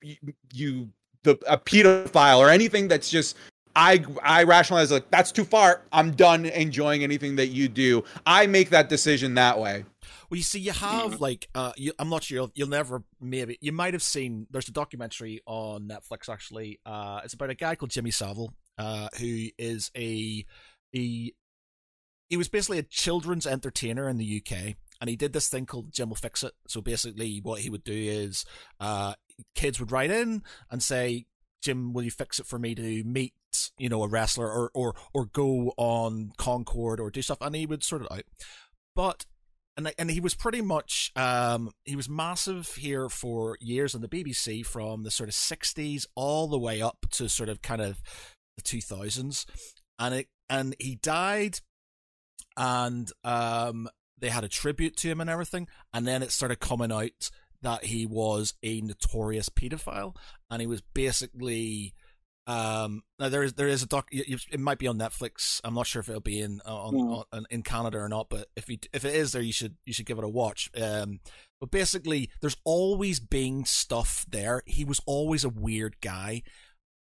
you, you the a pedophile or anything that's just I I rationalize like that's too far. I'm done enjoying anything that you do. I make that decision that way. Well, you see, you have like uh, you, I'm not sure you'll, you'll never maybe you might have seen. There's a documentary on Netflix actually. Uh, it's about a guy called Jimmy Savile, uh, who is a he he was basically a children's entertainer in the UK, and he did this thing called Jim will fix it. So basically, what he would do is uh, kids would write in and say, "Jim, will you fix it for me to meet?" You know, a wrestler, or or or go on Concorde, or do stuff, and he would sort it out. But and and he was pretty much um he was massive here for years on the BBC from the sort of 60s all the way up to sort of kind of the 2000s and it and he died and um they had a tribute to him and everything and then it started coming out that he was a notorious pedophile and he was basically um now there is there is a doc it might be on netflix i'm not sure if it'll be in uh, on, Mm. on in canada or not but if you if it is there you should you should give it a watch um but basically there's always been stuff there he was always a weird guy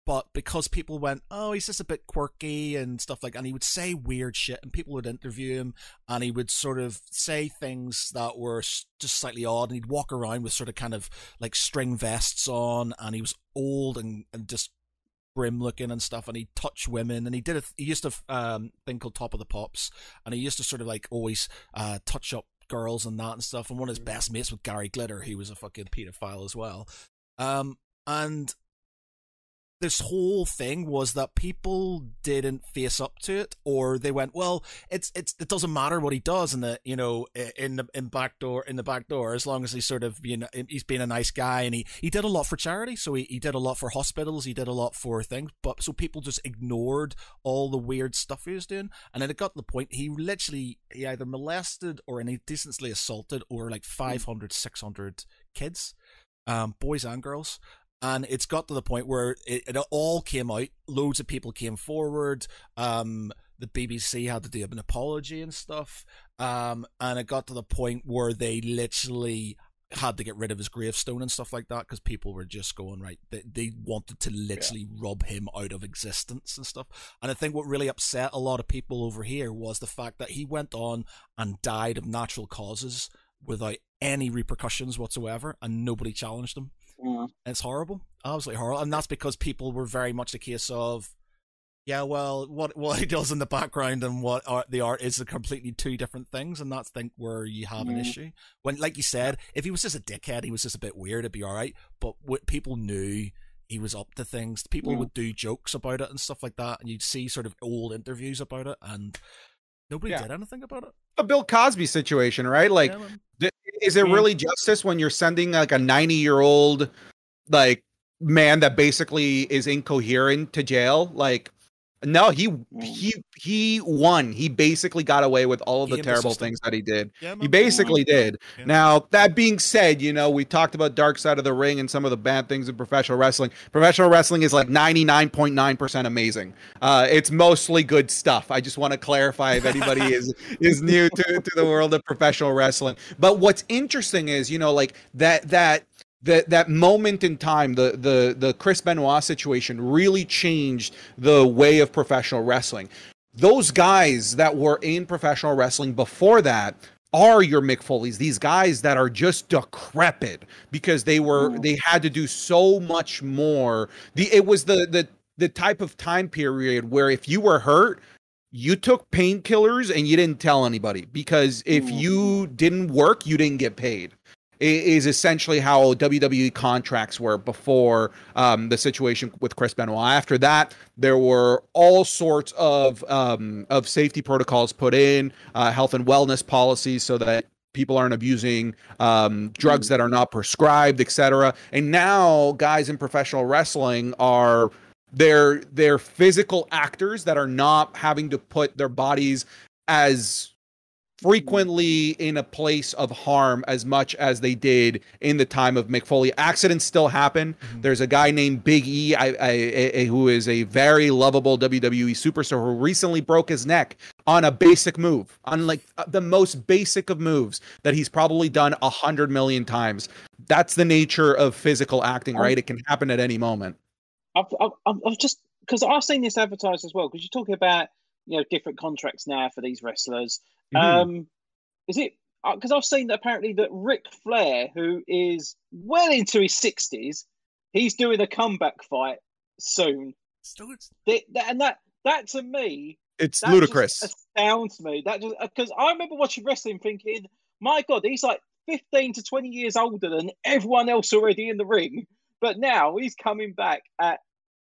but because people went, oh, he's just a bit quirky and stuff like, and he would say weird shit, and people would interview him, and he would sort of say things that were just slightly odd, and he'd walk around with sort of kind of like string vests on, and he was old and and just grim looking and stuff, and he'd touch women, and he did a he used to um thing called Top of the Pops, and he used to sort of like always uh touch up girls and that and stuff. And one of his best mates with Gary Glitter, he was a fucking pedophile as well. Um, and this whole thing was that people didn't face up to it or they went well it's it's it doesn't matter what he does in the you know in the in back door in the back door as long as he's sort of being he's being a nice guy and he he did a lot for charity. So he, he did a lot for hospitals. He did a lot for things. But so people just ignored all the weird stuff he was doing. And then it got to the point he literally he either molested or indecently assaulted or like 500 600 kids um, boys and girls and it's got to the point where it, it all came out. Loads of people came forward. Um, the BBC had to do an apology and stuff. Um, and it got to the point where they literally had to get rid of his gravestone and stuff like that because people were just going right. They, they wanted to literally yeah. rub him out of existence and stuff. And I think what really upset a lot of people over here was the fact that he went on and died of natural causes without any repercussions whatsoever, and nobody challenged him. Yeah. It's horrible, absolutely horrible, and that's because people were very much the case of, yeah, well, what what he does in the background and what art, the art is are completely two different things, and that's think where you have an issue. When, like you said, if he was just a dickhead, he was just a bit weird, it'd be all right. But what people knew he was up to things. People would do jokes about it and stuff like that, and you'd see sort of old interviews about it, and nobody yeah. did anything about it. A Bill Cosby situation, right? Like, yeah, is it hmm. really justice when you're sending like a 90 year old like man that basically is incoherent to jail? Like, no, he he he won. He basically got away with all of the terrible things that he did. Yeah, he basically did. Yeah. Now, that being said, you know, we talked about Dark Side of the Ring and some of the bad things in professional wrestling. Professional wrestling is like 99.9% amazing. Uh, it's mostly good stuff. I just want to clarify if anybody is is new to, to the world of professional wrestling. But what's interesting is, you know, like that that that that moment in time, the the the Chris Benoit situation really changed the way of professional wrestling. Those guys that were in professional wrestling before that are your Mick Foley's. These guys that are just decrepit because they were hmm. they had to do so much more. The it was the the the type of time period where if you were hurt, you took painkillers and you didn't tell anybody because if hmm. you didn't work, you didn't get paid is essentially how WWE contracts were before um, the situation with Chris Benoit. After that, there were all sorts of um, of safety protocols put in, uh, health and wellness policies, so that people aren't abusing um, drugs that are not prescribed, etc. And now, guys in professional wrestling are they're they're physical actors that are not having to put their bodies as frequently in a place of harm as much as they did in the time of Mick Foley. Accidents still happen. Mm-hmm. There's a guy named Big E, I, I, I, who is a very lovable WWE superstar who recently broke his neck on a basic move, on like uh, the most basic of moves that he's probably done a hundred million times. That's the nature of physical acting, right? It can happen at any moment. I've, I've, I've just because I've seen this advertised as well because you're talking about you know different contracts now for these wrestlers Mm-hmm. Um, is it because uh, I've seen that apparently that Ric Flair, who is well into his sixties, he's doing a comeback fight soon. That, that, and that that to me, it's ludicrous. astounds me. That just because I remember watching wrestling, thinking, "My God, he's like fifteen to twenty years older than everyone else already in the ring." But now he's coming back at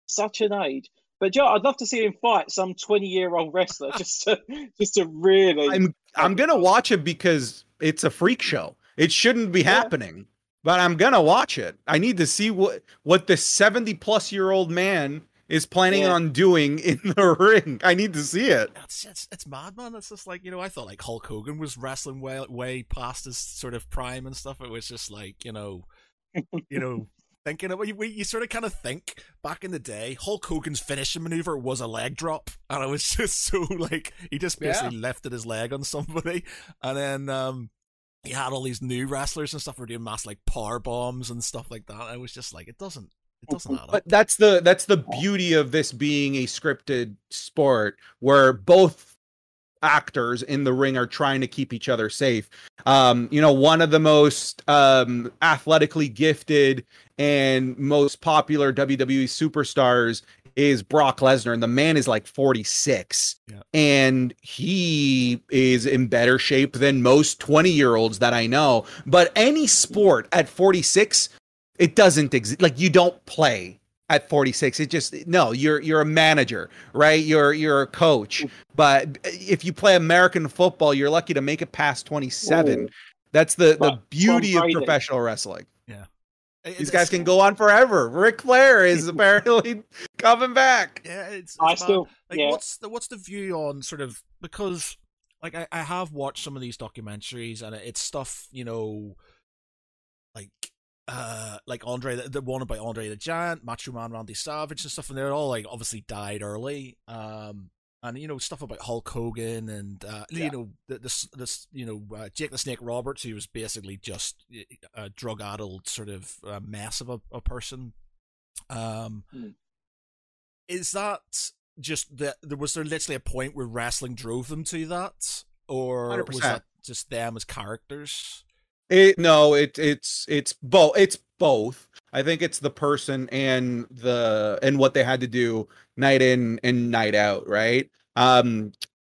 such an age. But Joe, I'd love to see him fight some twenty-year-old wrestler just to just to really. I'm I'm gonna watch it because it's a freak show. It shouldn't be yeah. happening, but I'm gonna watch it. I need to see what what the seventy-plus-year-old man is planning yeah. on doing in the ring. I need to see it. It's, it's it's mad, man. It's just like you know, I thought like Hulk Hogan was wrestling way way past his sort of prime and stuff. It was just like you know, you know, thinking about you, you sort of kind of think back in the day, Hulk Hogan's finishing maneuver was a leg drop, and it was just so like he just basically yeah. lifted his leg on somebody, and then um he had all these new wrestlers and stuff were doing mass like power bombs and stuff like that. I was just like, it doesn't it doesn't add But that's the that's the beauty of this being a scripted sport where both actors in the ring are trying to keep each other safe. Um, you know, one of the most um, athletically gifted and most popular WWE superstars is Brock Lesnar, and the man is like 46. Yeah. And he is in better shape than most 20 year olds that I know. But any sport at 46, it doesn't exist. Like you don't play at 46 it just no you're you're a manager right you're you're a coach but if you play american football you're lucky to make it past 27 Ooh. that's the the beauty of professional wrestling Yeah. these guys can go on forever Ric Flair is apparently coming back Yeah, it's. I it's mad. still, like yeah. what's the what's the view on sort of because like I, I have watched some of these documentaries and it's stuff you know like uh like Andre the, the one about Andre the Giant, Macho Man Randy Savage and stuff and they're all like obviously died early um and you know stuff about Hulk Hogan and uh Yeah. you know this this you know uh, Jake the Snake Roberts who was basically just a drug addled sort of uh, mess of a, a person um Hmm. is that just that there was there literally a point where wrestling drove them to that or was 100%. that just them as characters It no, it it's it's both. It's both. I think it's the person and the and what they had to do night in and night out, right? Um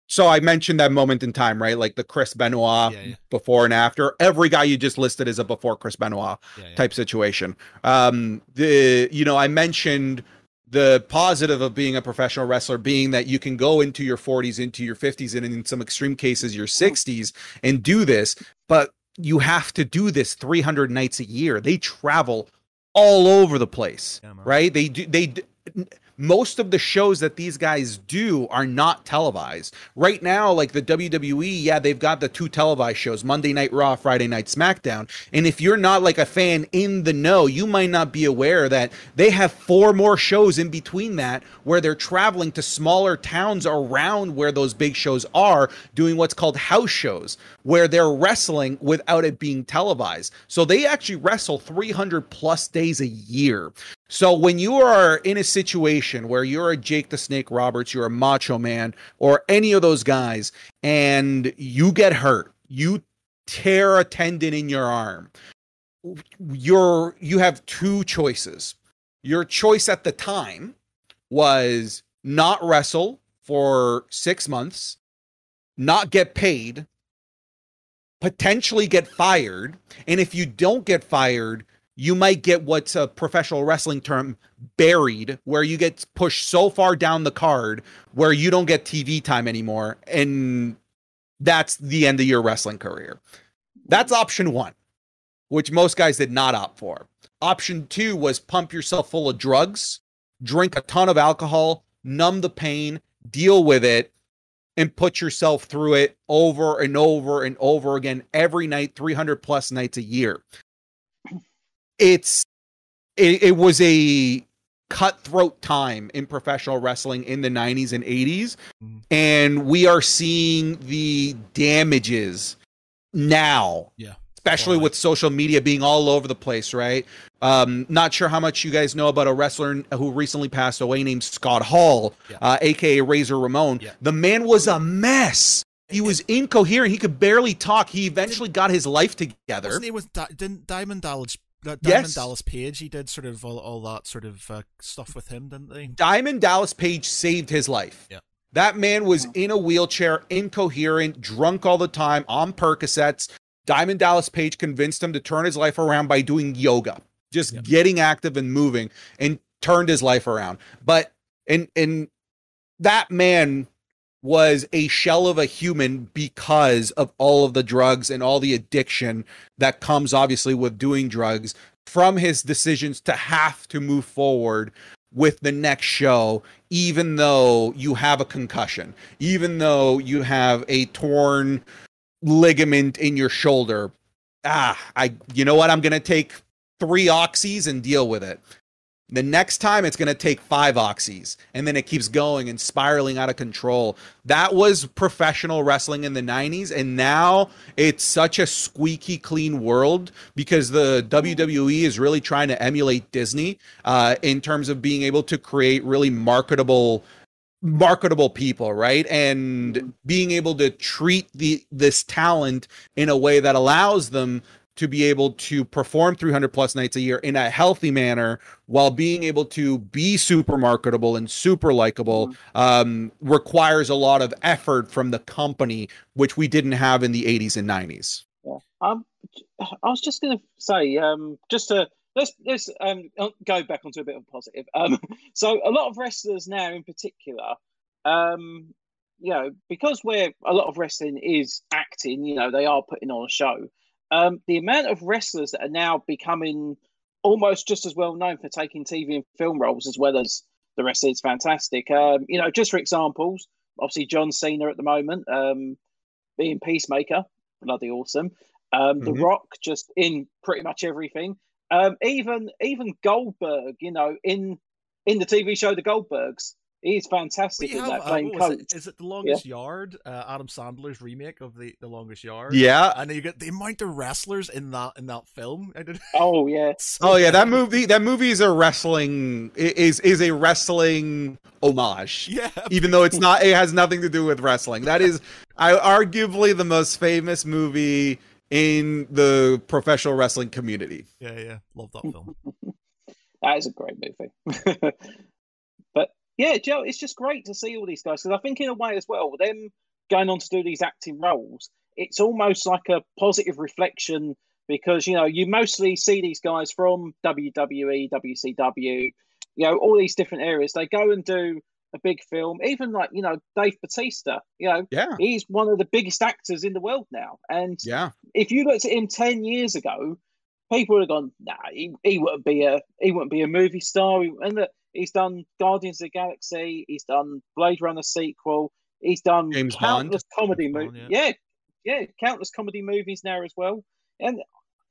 so I mentioned that moment in time, right? Like the Chris Benoit Yeah, yeah. before and after. Every guy you just listed is a before Chris Benoit yeah, type situation. Um the you know, I mentioned the positive of being a professional wrestler being that you can go into your 40s, into your 50s, and in some extreme cases your 60s and do this, but you have to do this 300 nights a year. They travel all over the place, Yeah, right? They do they most of the shows that these guys do are not televised. Right now, like the WWE, yeah, they've got the two televised shows, Monday Night Raw, Friday Night SmackDown. And if you're not like a fan in the know, you might not be aware that they have four more shows in between that where they're traveling to smaller towns around where those big shows are, doing what's called house shows, where they're wrestling without it being televised. So they actually wrestle 300 plus days a year. So when you are in a situation where you're a Jake the Snake Roberts, you're a Macho Man, or any of those guys, and you get hurt, you tear a tendon in your arm, you're you have two choices. Your choice at the time was not wrestle for six months, not get paid, potentially get fired, and if you don't get fired, you might get what's a professional wrestling term buried, where you get pushed so far down the card where you don't get TV time anymore, and that's the end of your wrestling career. That's option one, which most guys did not opt for. Option two was pump yourself full of drugs, drink a ton of alcohol, numb the pain, deal with it, and put yourself through it over and over and over again every night, 300 plus nights a year. It's it, it was a cutthroat time in professional wrestling in the 90s and 80s Mhm. and we are seeing the damages now. Yeah. especially with social media being all over the place right? Um not sure how much you guys know about a wrestler who recently passed away named scott hall Yeah. uh, aka razor ramon. Yeah. the man was a mess. He was incoherent. He could barely talk. He eventually got his life together. Wasn't with Di- didn't Diamond Dallas Diamond Yes. Dallas Page? He did sort of all, all that sort of uh, stuff with him, didn't he? Diamond Dallas Page saved his life. Yeah. That man was in a wheelchair, incoherent, drunk all the time, on Percocets. Diamond Dallas Page convinced him to turn his life around by doing yoga, just Yeah. getting active and moving, and turned his life around. But and and that man was a shell of a human because of all of the drugs and all the addiction that comes obviously with doing drugs from his decisions to have to move forward with the next show even though you have a concussion even though you have a torn ligament in your shoulder. Ah i you know what? I'm going to take 3 oxys and deal with it the next time it's going to take five oxys and then it keeps going and spiraling out of control. That was professional wrestling in the 90s and now it's such a squeaky clean world because the WWE is really trying to emulate Disney uh, in terms of being able to create really marketable marketable people right and being able to treat the this talent in a way that allows them to be able to perform 300 plus nights a year in a healthy manner while being able to be super marketable and super likable Mm-hmm. um, requires a lot of effort from the company, which we didn't have in the 80s and 90s. Yeah. Um, I was just going to say, um, just to let's let's um go back onto a bit of a positive. Um, so a lot of wrestlers now, in particular, um, you know, because we're a lot of wrestling is acting. You know, they are putting on a show. Um, the amount of wrestlers that are now becoming almost just as well known for taking TV and film roles as well as the rest is fantastic. Um, you know, just for examples, obviously John Cena at the moment, um, being Peacemaker, bloody awesome. Um, The Mhm. Rock just in pretty much everything. Um, even even Goldberg, you know, in in the TV show The Goldbergs, he's We fantastic in have, that uh, playing what was it? Is it The Longest Yard? Uh, Adam Sandler's remake of the The Longest Yard. Yeah. and you get the amount of wrestlers in that in that film. I. Oh yeah, so Oh yeah, that movie that movie is a wrestling is is a wrestling homage. Yeah, Even though it's not it has nothing to do with wrestling. That is I arguably the most famous movie in the professional wrestling community. yeah, yeah. Love that film. that is a great movie. Yeah, Joe, it's just great to see all these guys because I think in a way as well, them going on to do these acting roles, it's almost like a positive reflection because you know you mostly see these guys from WWE, WCW, you know, all these different areas. They go and do a big film, even like you know Dave Batista. You know, Yeah. he's one of the biggest actors in the world now, and Yeah. if you looked at him ten years ago, people would have gone, "Nah, he, he wouldn't be a he wouldn't be a movie star." And look, he's done Guardians of the Galaxy, he's done Blade Runner sequel, he's done James Bond. countless comedy movies. Bond, yeah. yeah, countless comedy movies now as well. And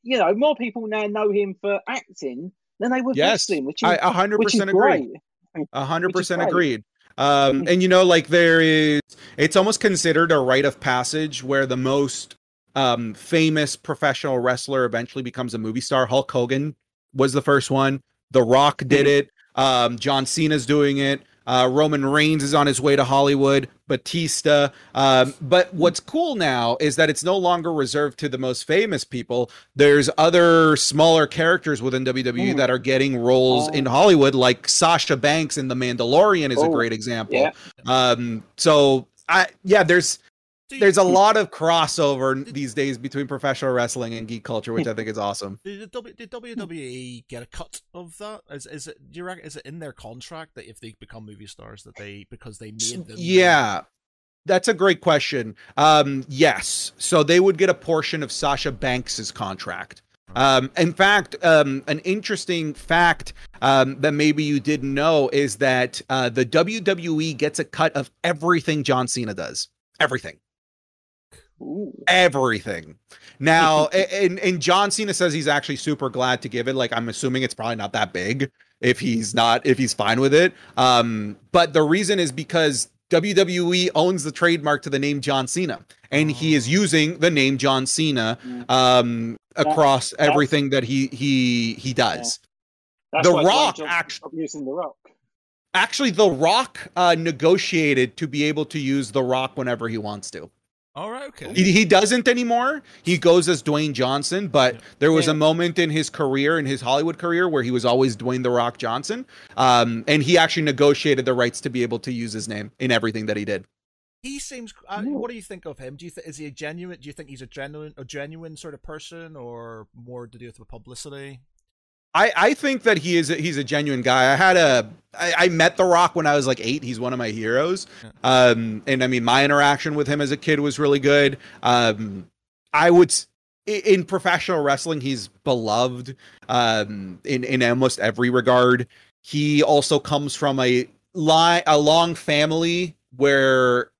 you know, more people now know him for acting than they would Yes. wrestling, which is I a hundred which is percent agree. great. A 100% agreed. Um, and you know, like there is, it's almost considered a rite of passage where the most um, famous professional wrestler eventually becomes a movie star. Hulk Hogan was the first one. The Rock did it. Um, John Cena's doing it. Uh, Roman Reigns is on his way to Hollywood. Batista. Um, but what's cool now is that it's no longer reserved to the most famous people. There's other smaller characters within WWE Mm. that are getting roles Oh. in Hollywood, like Sasha Banks in The Mandalorian is a Oh, great example. Yeah, Um, so I yeah, there's There's a lot of crossover these days between professional wrestling and geek culture, which I think is awesome. Did, W- did WWE get a cut of that? Is is it? Do you reckon is it in their contract that if they become movie stars that they because they made them? Yeah. That's a great question. Um, yes. So they would get a portion of Sasha Banks's contract. Um, in fact, um, an interesting fact um, that maybe you didn't know is that uh, the WWE gets a cut of everything John Cena does. Everything. Ooh. everything. Now, and and John Cena says he's actually super glad to give it. Like I'm assuming it's probably not that big if he's not if he's fine with it. Um, but the reason is because WWE owns the trademark to the name John Cena, and he is using the name John Cena um across everything that he he he does. That's The Rock Johnson act- stopped using the Rock. Actually, The Rock uh, negotiated to be able to use The Rock whenever he wants to. All right. Okay. He, he doesn't anymore. He goes as Dwayne Johnson, but there was Yeah. a moment in his career, in his Hollywood career, where he was always Dwayne the Rock Johnson. Um, and he actually negotiated the rights to be able to use his name in everything that he did. He seems. Uh, Ooh. what do you think of him? Do you think is he a genuine? Do you think he's a genuine, a genuine sort of person, or more to do with the publicity? I, I think that he is a, he's a genuine guy. I had a I, I met The Rock when I was like eight. He's one of my heroes. Um, and I mean my interaction with him as a kid was really good. Um, I would in professional wrestling he's beloved um, in in almost every regard. He also comes from a li- a long family where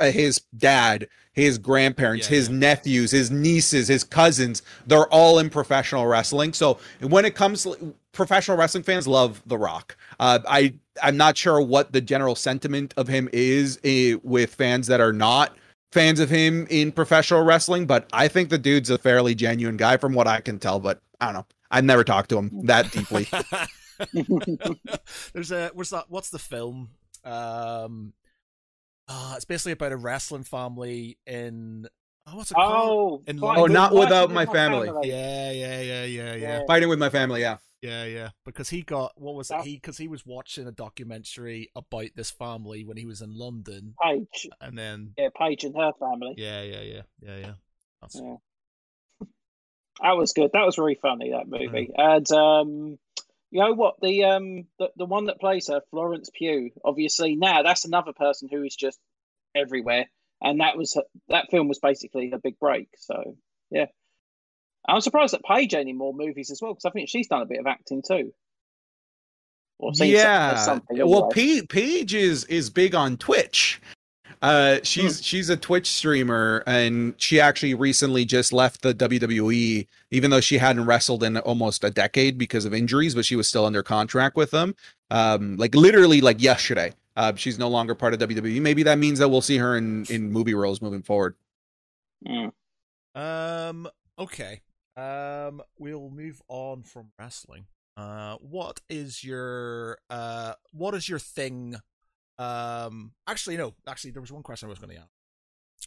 his dad, his grandparents, Yeah, his yeah. nephews, his nieces, his cousins, they're all in professional wrestling. So when it comes professional wrestling fans love The Rock. Uh, I I'm not sure what the general sentiment of him is eh, with fans that are not fans of him in professional wrestling, but I think the dude's a fairly genuine guy from what I can tell, but I don't know. I've never talked to him that deeply. There's a what's that? What's the film? Um, uh, it's basically about a wrestling family in Oh, what's it called? Oh, In Oh, not Fighting without with my family. Yeah, yeah, yeah, yeah, yeah, Yeah. Fighting with my family, yeah. yeah, yeah. Because he got what was it? He because he was watching a documentary about this family when he was in London, Paige. and then Yeah, Paige and her family. yeah, yeah, yeah, yeah, yeah. That's Yeah. That was good. That was really funny. That movie. And um, you know what? The um, the, the one that plays her, Florence Pugh. Obviously, now that's another person who is just everywhere. And that was that film was basically a big break. So yeah, I'm surprised that Paige any more movies as well because I think she's done a bit of acting too. Or yeah. something well, anyway. Paige is is big on Twitch. Uh, she's she's a Twitch streamer, and she actually recently just left the WWE, even though she hadn't wrestled in almost a decade because of injuries, but she was still under contract with them. Um, like literally like yesterday. Uh, she's no longer part of WWE. Maybe that means that we'll see her in in movie roles moving forward. Mm. Um. Okay. Um. We'll move on from wrestling. Uh. What is your uh? What is your thing? Um. Actually, no. Actually, there was one question I was going to ask.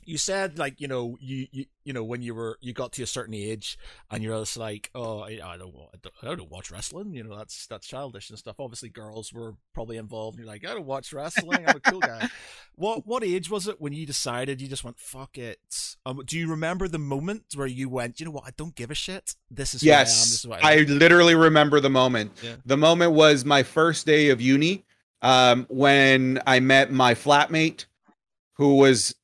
You said like you know you, you you know when you were you got to a certain age and you're just like oh I, I don't I don't, I don't watch wrestling you know that's that's childish and stuff obviously girls were probably involved and you're like I don't watch wrestling I'm a cool guy what what age was it when you decided you just went fuck it? Um, do you remember the moment where you went, you know what, I don't give a shit. This is who I am. This Yes, is what I I, literally remember the moment. Yeah. The moment was my first day of uni, um, when I met my flatmate, who was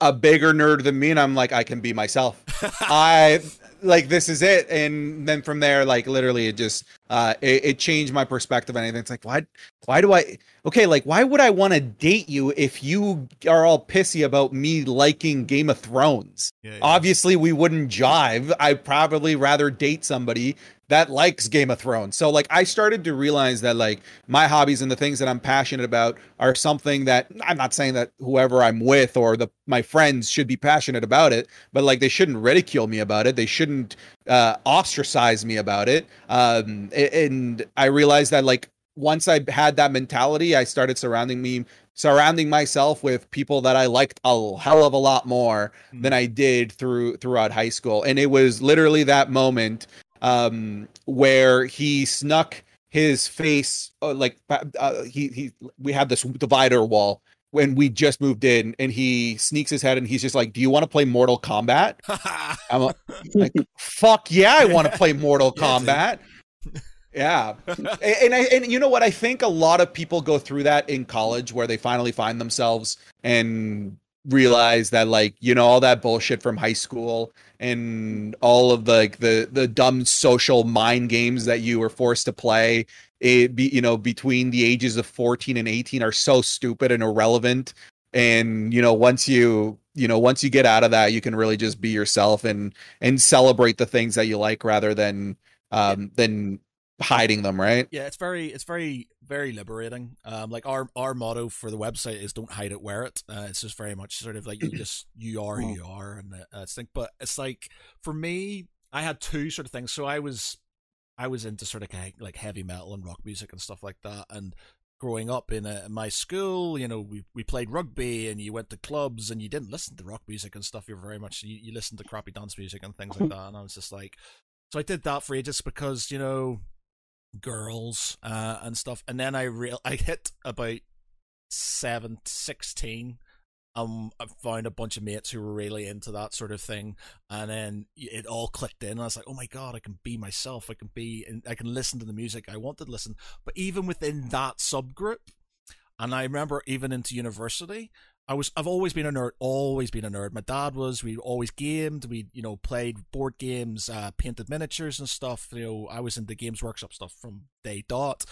a bigger nerd than me, and I'm like, I can be myself. I like this is it, and then from there, like literally, it just uh, it, it changed my perspective on anything. It's like, why, why do I? Okay, like why would I want to date you if you are all pissy about me liking Game of Thrones? Yeah, yeah. obviously we wouldn't jive. I'd probably rather date somebody that likes Game of Thrones. So like I started to realize that like my hobbies and the things that I'm passionate about are something that I'm not saying that whoever I'm with or the my friends should be passionate about it, but like they shouldn't ridicule me about it. They shouldn't uh ostracize me about it. Um and I realized that like once I had that mentality, I started surrounding me surrounding myself with people that I liked a hell of a lot more Hmm. than I did through throughout high school. And it was literally that moment um where he snuck his face uh, like uh, he he we had this divider wall when we just moved in and he sneaks his head and he's just like do you want to play mortal kombat i'm like fuck yeah i want to play mortal Yeah, dude. Yeah. And, and I and you know what? I think a lot of people go through that in college where they finally find themselves and realize that like you know all that bullshit from high school and all of the like the the dumb social mind games that you were forced to play it be you know between the ages of 14 and 18 are so stupid and irrelevant. And you know once you you know once you get out of that you can really just be yourself and and celebrate the things that you like rather than um than hiding them right yeah, it's very, it's very, very liberating. Um, like our our motto for the website is "Don't hide it, wear it." Uh, it's just very much sort of like you just you are who you are, and uh, it's like, but it's like for me, I had two sort of things. So I was, I was into sort of like, like heavy metal and rock music and stuff like that, and growing up in, a, in my school, you know, we we played rugby and you went to clubs and you didn't listen to rock music and stuff. You're very much you, you listened to crappy dance music and things like that, and I was just like, so I did that for ages because you know girls uh, and stuff. And then I real I hit about seven, 16. Um, I found a bunch of mates who were really into that sort of thing, and then it all clicked in. And I was like, "Oh my god, I can be myself. I can be, and I can listen to the music I wanted to listen." But even within that subgroup, and I remember even into university, I was I've always been a nerd, always been a nerd. My dad was. We always gamed. We you know played board games, uh, painted miniatures and stuff. You know, I was into Games Workshop stuff from day dot,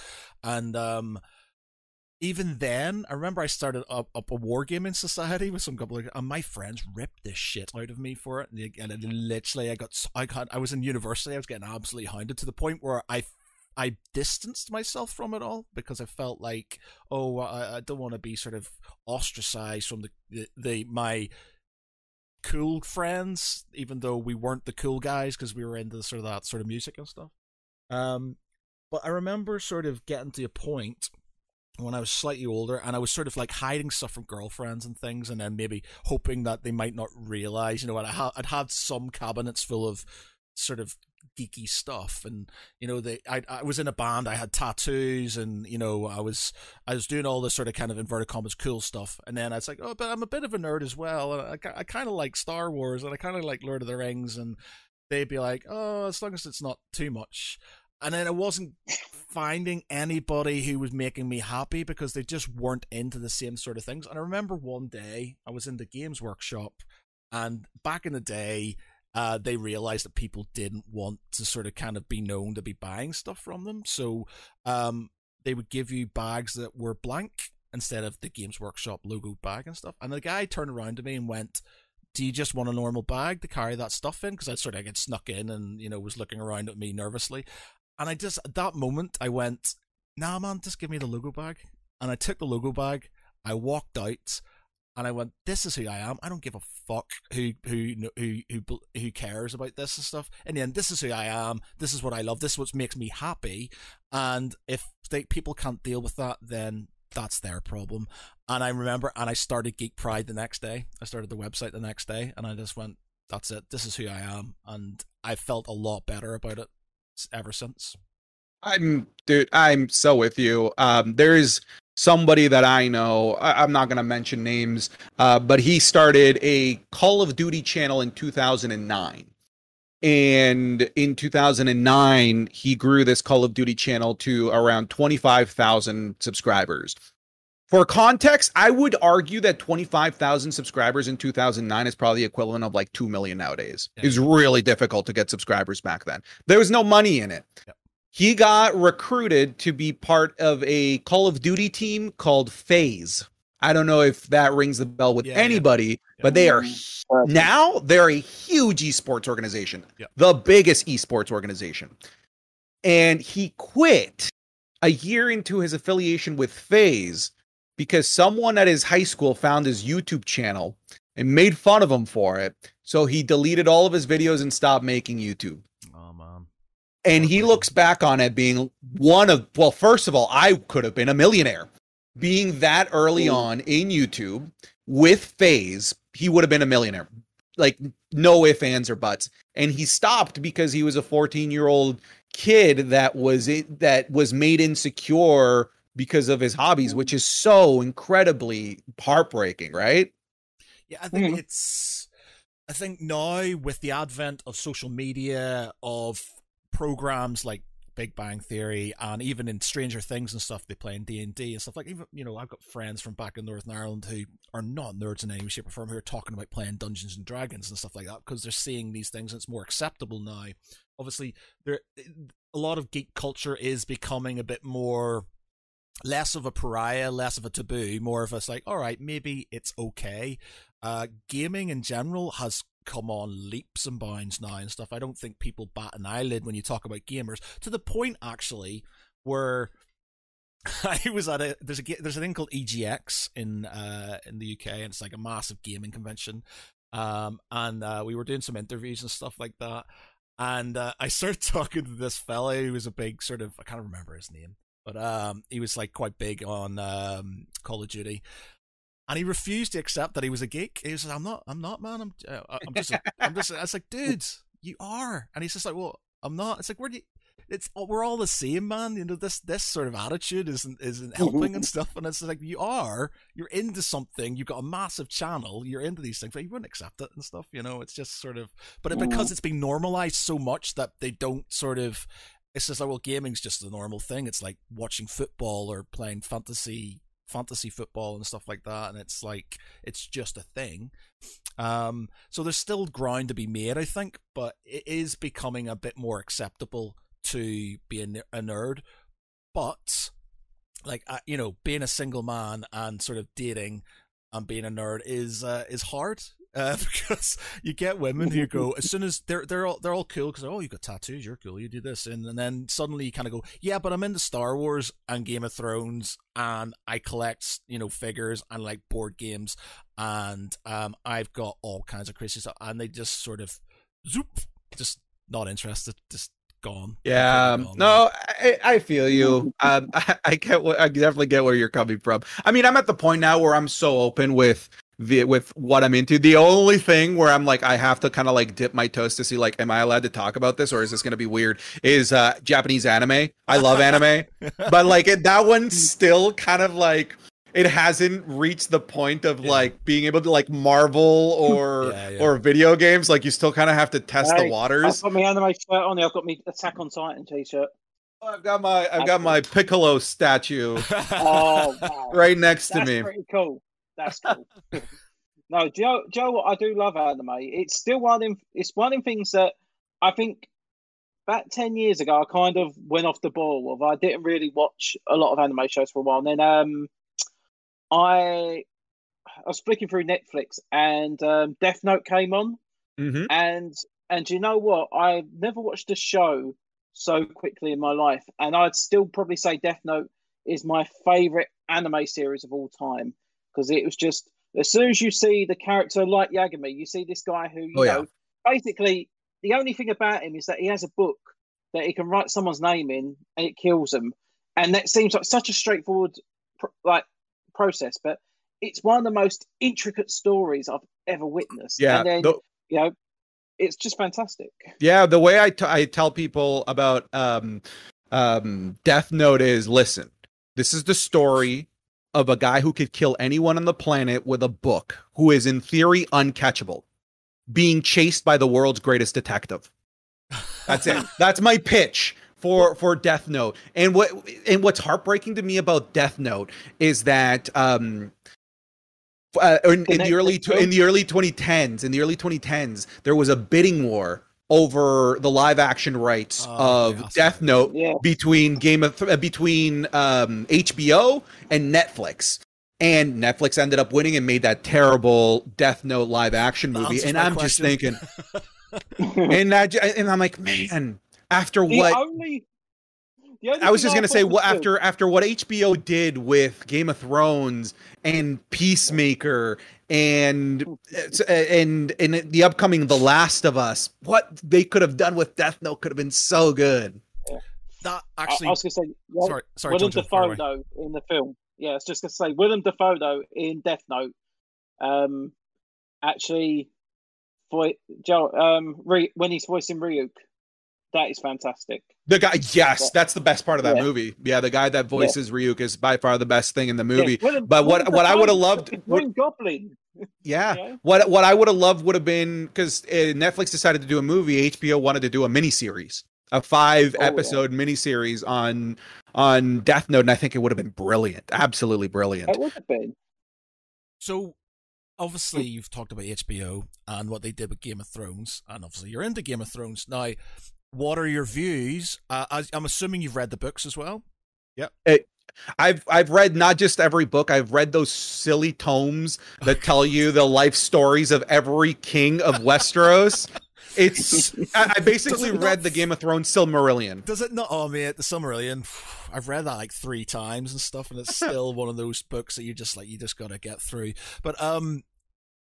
and um, even then, I remember I started up, up a wargaming society with some couple of, and my friends ripped the shit out of me for it. And, and literally, I got, I got, I was in university, I was getting absolutely hounded to the point where I, I distanced myself from it all because I felt like, oh, I, I don't want to be sort of ostracized from the, the, the my cool friends, even though we weren't the cool guys because we were into sort of that sort of music and stuff. Um, but I remember sort of getting to a point when I was slightly older, and I was sort of like hiding stuff from girlfriends and things, and then maybe hoping that they might not realize, you know, I had I'd had some cabinets full of sort of geeky stuff and you know they I, I was in a band i had tattoos and you know i was i was doing all this sort of kind of inverted commas cool stuff and then i was like oh but i'm a bit of a nerd as well and i, I kind of like star wars and i kind of like lord of the rings and they'd be like oh as long as it's not too much and then I wasn't finding anybody who was making me happy because they just weren't into the same sort of things. And I remember one day I was in the games workshop, and back in the day, uh, they realized that people didn't want to sort of kind of be known to be buying stuff from them. So um, they would give you bags that were blank instead of the Games Workshop logo bag and stuff. And the guy turned around to me and went, do you just want a normal bag to carry that stuff in? Because I sort of get snuck in and, you know, was looking around at me nervously. And I just, at that moment, I went, nah, man, just give me the logo bag. And I took the logo bag. I walked out and I went, "This is who I am. I don't give a fuck who who who who who cares about this and stuff." And then this is who I am. This is what I love. This is what makes me happy. And if they, people can't deal with that, then that's their problem. And I remember, and I started Geek Pride the next day. I started the website the next day, and I just went, "That's it. This is who I am." And I felt a lot better about it ever since. I'm dude, I'm so with you. Um, there's somebody that I know. I, am not going to mention names, uh, but he started a Call of Duty channel in 2009. And in 2009, he grew this Call of Duty channel to around 25,000 subscribers. For context, I would argue that 25,000 subscribers in 2009 is probably the equivalent of like 2 million nowadays. Yeah. It was really difficult to get subscribers back then. There was no money in it. Yeah he got recruited to be part of a Call of Duty team called FaZe. I don't know if that rings the bell with yeah, anybody, yeah. but they are now they're a huge esports organization, yeah. the biggest esports organization. And he quit a year into his affiliation with FaZe because someone at his high school found his YouTube channel and made fun of him for it. So he deleted all of his videos and stopped making YouTube and he looks back on it being one of well first of all i could have been a millionaire. Being that early on in youtube with FaZe he would have been a millionaire. Like no ifs ands or buts. And he stopped because he was a 14 year old kid that was it that was made insecure because of his hobbies which is so incredibly heartbreaking right? Yeah i think mm-hmm. it's i think now with the advent of social media of programs like Big Bang Theory, and even in Stranger Things and stuff, they play in D and D and stuff. Like even you know, I've got friends from back in Northern Ireland who are not nerds in any shape or form who are talking about playing Dungeons and Dragons and stuff like that because they're seeing these things and it's more acceptable now. Obviously, there a lot of geek culture is becoming a bit more less of a pariah, less of a taboo, more of us like, all right, maybe it's okay. Uh, gaming in general has come on leaps and bounds now and stuff. I don't think people bat an eyelid when you talk about gamers to the point actually where I was at a there's a there's a thing called EGX in uh in the UK and it's like a massive gaming convention. Um and uh, we were doing some interviews and stuff like that. And uh, I started talking to this fella who was a big sort of I can't remember his name, but um he was like quite big on um Call of Duty and he refused to accept that he was a geek. He was like, "I'm not, I'm not, man. I'm, uh, I'm just, a, I'm just." I was like, "Dude, you are," and he's just like, "Well, I'm not." It's like, "Where do you?" It's we're all the same, man. You know this this sort of attitude isn't isn't helping and stuff. And it's like you are, you're into something. You've got a massive channel. You're into these things, but you wouldn't accept it and stuff. You know, it's just sort of. But it, because it's been normalized so much that they don't sort of. It's just like well, gaming's just a normal thing. It's like watching football or playing fantasy fantasy football and stuff like that and it's like it's just a thing. Um so there's still ground to be made i think but it is becoming a bit more acceptable to be a, nerd. But like uh, you know being a single man and sort of dating and being a nerd is uh, is hard uh, because you get women who go as soon as they're they're all they're all cool because oh you got tattoos you're cool you do this and, and then suddenly you kind of go yeah but I'm into Star Wars and Game of Thrones and I collect you know figures and like board games and um I've got all kinds of crazy stuff and they just sort of zoop just not interested just gone. Yeah, gone. no, I, I feel you. Um, I, I get, what, I definitely get where you're coming from. I mean, I'm at the point now where I'm so open with the with what I'm into. The only thing where I'm like, I have to kind of like dip my toes to see like, am I allowed to talk about this or is this going to be weird? Is uh Japanese anime? I love anime, but like it, that one's still kind of like. It hasn't reached the point of Yeah. like being able to like Marvel or Yeah, yeah. or video games. Like you still kind of have to test Hey, the I've waters. got my anime shirt on. I've got my Attack on Titan t-shirt. I've got my I've got my Piccolo statue Oh, wow. right next to me. pretty cool. That's cool. no, Jo, Jo, what I do love anime. It's still one of them. It's one of things that I think about ten years ago I kind of went off the ball of. I didn't really watch a lot of anime shows for a while. And then um, I I was flicking through Netflix and um, Death Note came on, hmm and and you know what? I never watched a show so quickly in my life, and I'd still probably say Death Note is my favorite anime series of all time because it was just as soon as you see the character like Yagami, you see this guy who you Oh, yeah. know basically the only thing about him is that he has a book that he can write someone's name in and it kills them, and that seems like such a straightforward like process, but it's one of the most intricate stories I've ever witnessed. Yeah, and then the- you know it's just fantastic. yeah. The way I, t- I tell people about um, um, Death Note is, listen, this is the story of a guy who could kill anyone on the planet with a book, who is in theory uncatchable, being chased by the world's greatest detective. That's it. That's my pitch for for Death Note. And what and what's heartbreaking to me about Death Note is that um uh, in, in the early in the early 2010s in the early 2010s there was a bidding war over the live action rights Oh, of yeah, I saw Death. Note Yeah. between Game of Th- uh, between um, HBO and Netflix. And Netflix ended up winning and made that terrible Death Note live action movie. answers And I'm just thinking, and that, and I'm like, man, after The what only, only I was thing just gonna say, was what after after what HBO did with Game of Thrones and Peacemaker and and and the upcoming The Last of Us, what they could have done with Death Note could have been so good. that I, actually. I was gonna say yeah, sorry, sorry, Willem Jojo, fire Dafoe though in the film. Yeah, I was just gonna say Willem Dafoe though in Death Note, um, actually, for Joe, um, Ry- when he's voicing Ryuk, that is fantastic. The guy, yes, that's the best part of that Yeah. movie. Yeah, the guy that voices Ryuk is by far the best thing in the movie. Yeah, Willem- But what- Willem what I would've loved- fucking what- Goblin. Yeah. Yeah. What what I would have loved would have been because uh, Netflix decided to do a movie. HBO wanted to do a miniseries, a five Oh, yeah. episode miniseries on on Death Note, and I think it would have been brilliant, absolutely brilliant. It would have been. So, obviously, you've talked about HBO and what they did with Game of Thrones, and obviously, you're into Game of Thrones now. What are your views? Uh, as- I'm assuming you've read the books as well. I've I've read not just every book. I've read those silly tomes that tell you the life stories of every king of Westeros. It's I, I basically it read not the Game of Thrones Silmarillion. Does it not? Oh, mate, the Silmarillion. I've read that like three times and stuff, and it's still one of those books that you just like you just gotta get through. But um,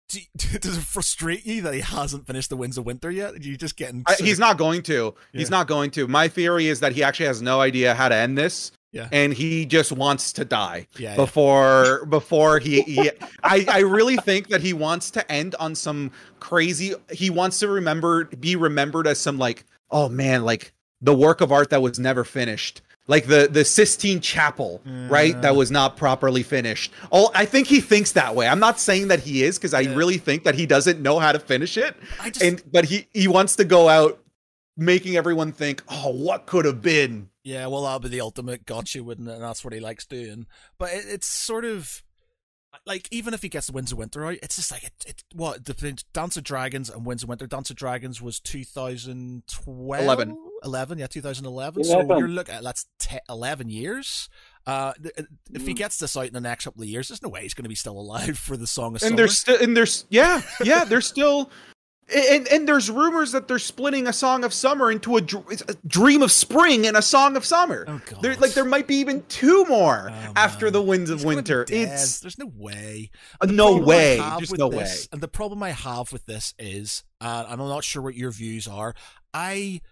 do you- does it frustrate you that he hasn't finished the Winds of Winter yet? You just getting I, he's not going to. He's not going to. My theory is that he actually has no idea how to end this. Yeah. And he just wants to die yeah, yeah. before before he, he I, I really think that he wants to end on some crazy he wants to remember be remembered as some like oh man like the work of art that was never finished like the the Sistine Chapel right that was not properly finished oh I think he thinks that way I'm not saying that he is because I Yeah. really think that he doesn't know how to finish it I just and but he he wants to go out making everyone think oh what could have been Yeah, well, that'll be the ultimate gotcha, wouldn't it? And that's what he likes doing. But it, it's sort of like even if he gets the Winds of Winter out, it's just like it. it what the Dance of Dragons and Winds of Winter. Dance of Dragons was 2012, Eleven. 11, yeah, 2011. So you're looking at that's te- 11 years. Uh, if he Mm. gets this out in the next couple of years, there's no way he's going to be still alive for the Song of and there's still and there's yeah yeah there's still and and there's rumors that they're splitting a song of summer into a, dr- a dream of spring and a song of summer Oh, God. there like there might be even two more Oh, after the winds of winter it's there's no way. uh, no way just no this- way And the problem I have with this is, uh, and I'm not sure what your views are. I uh,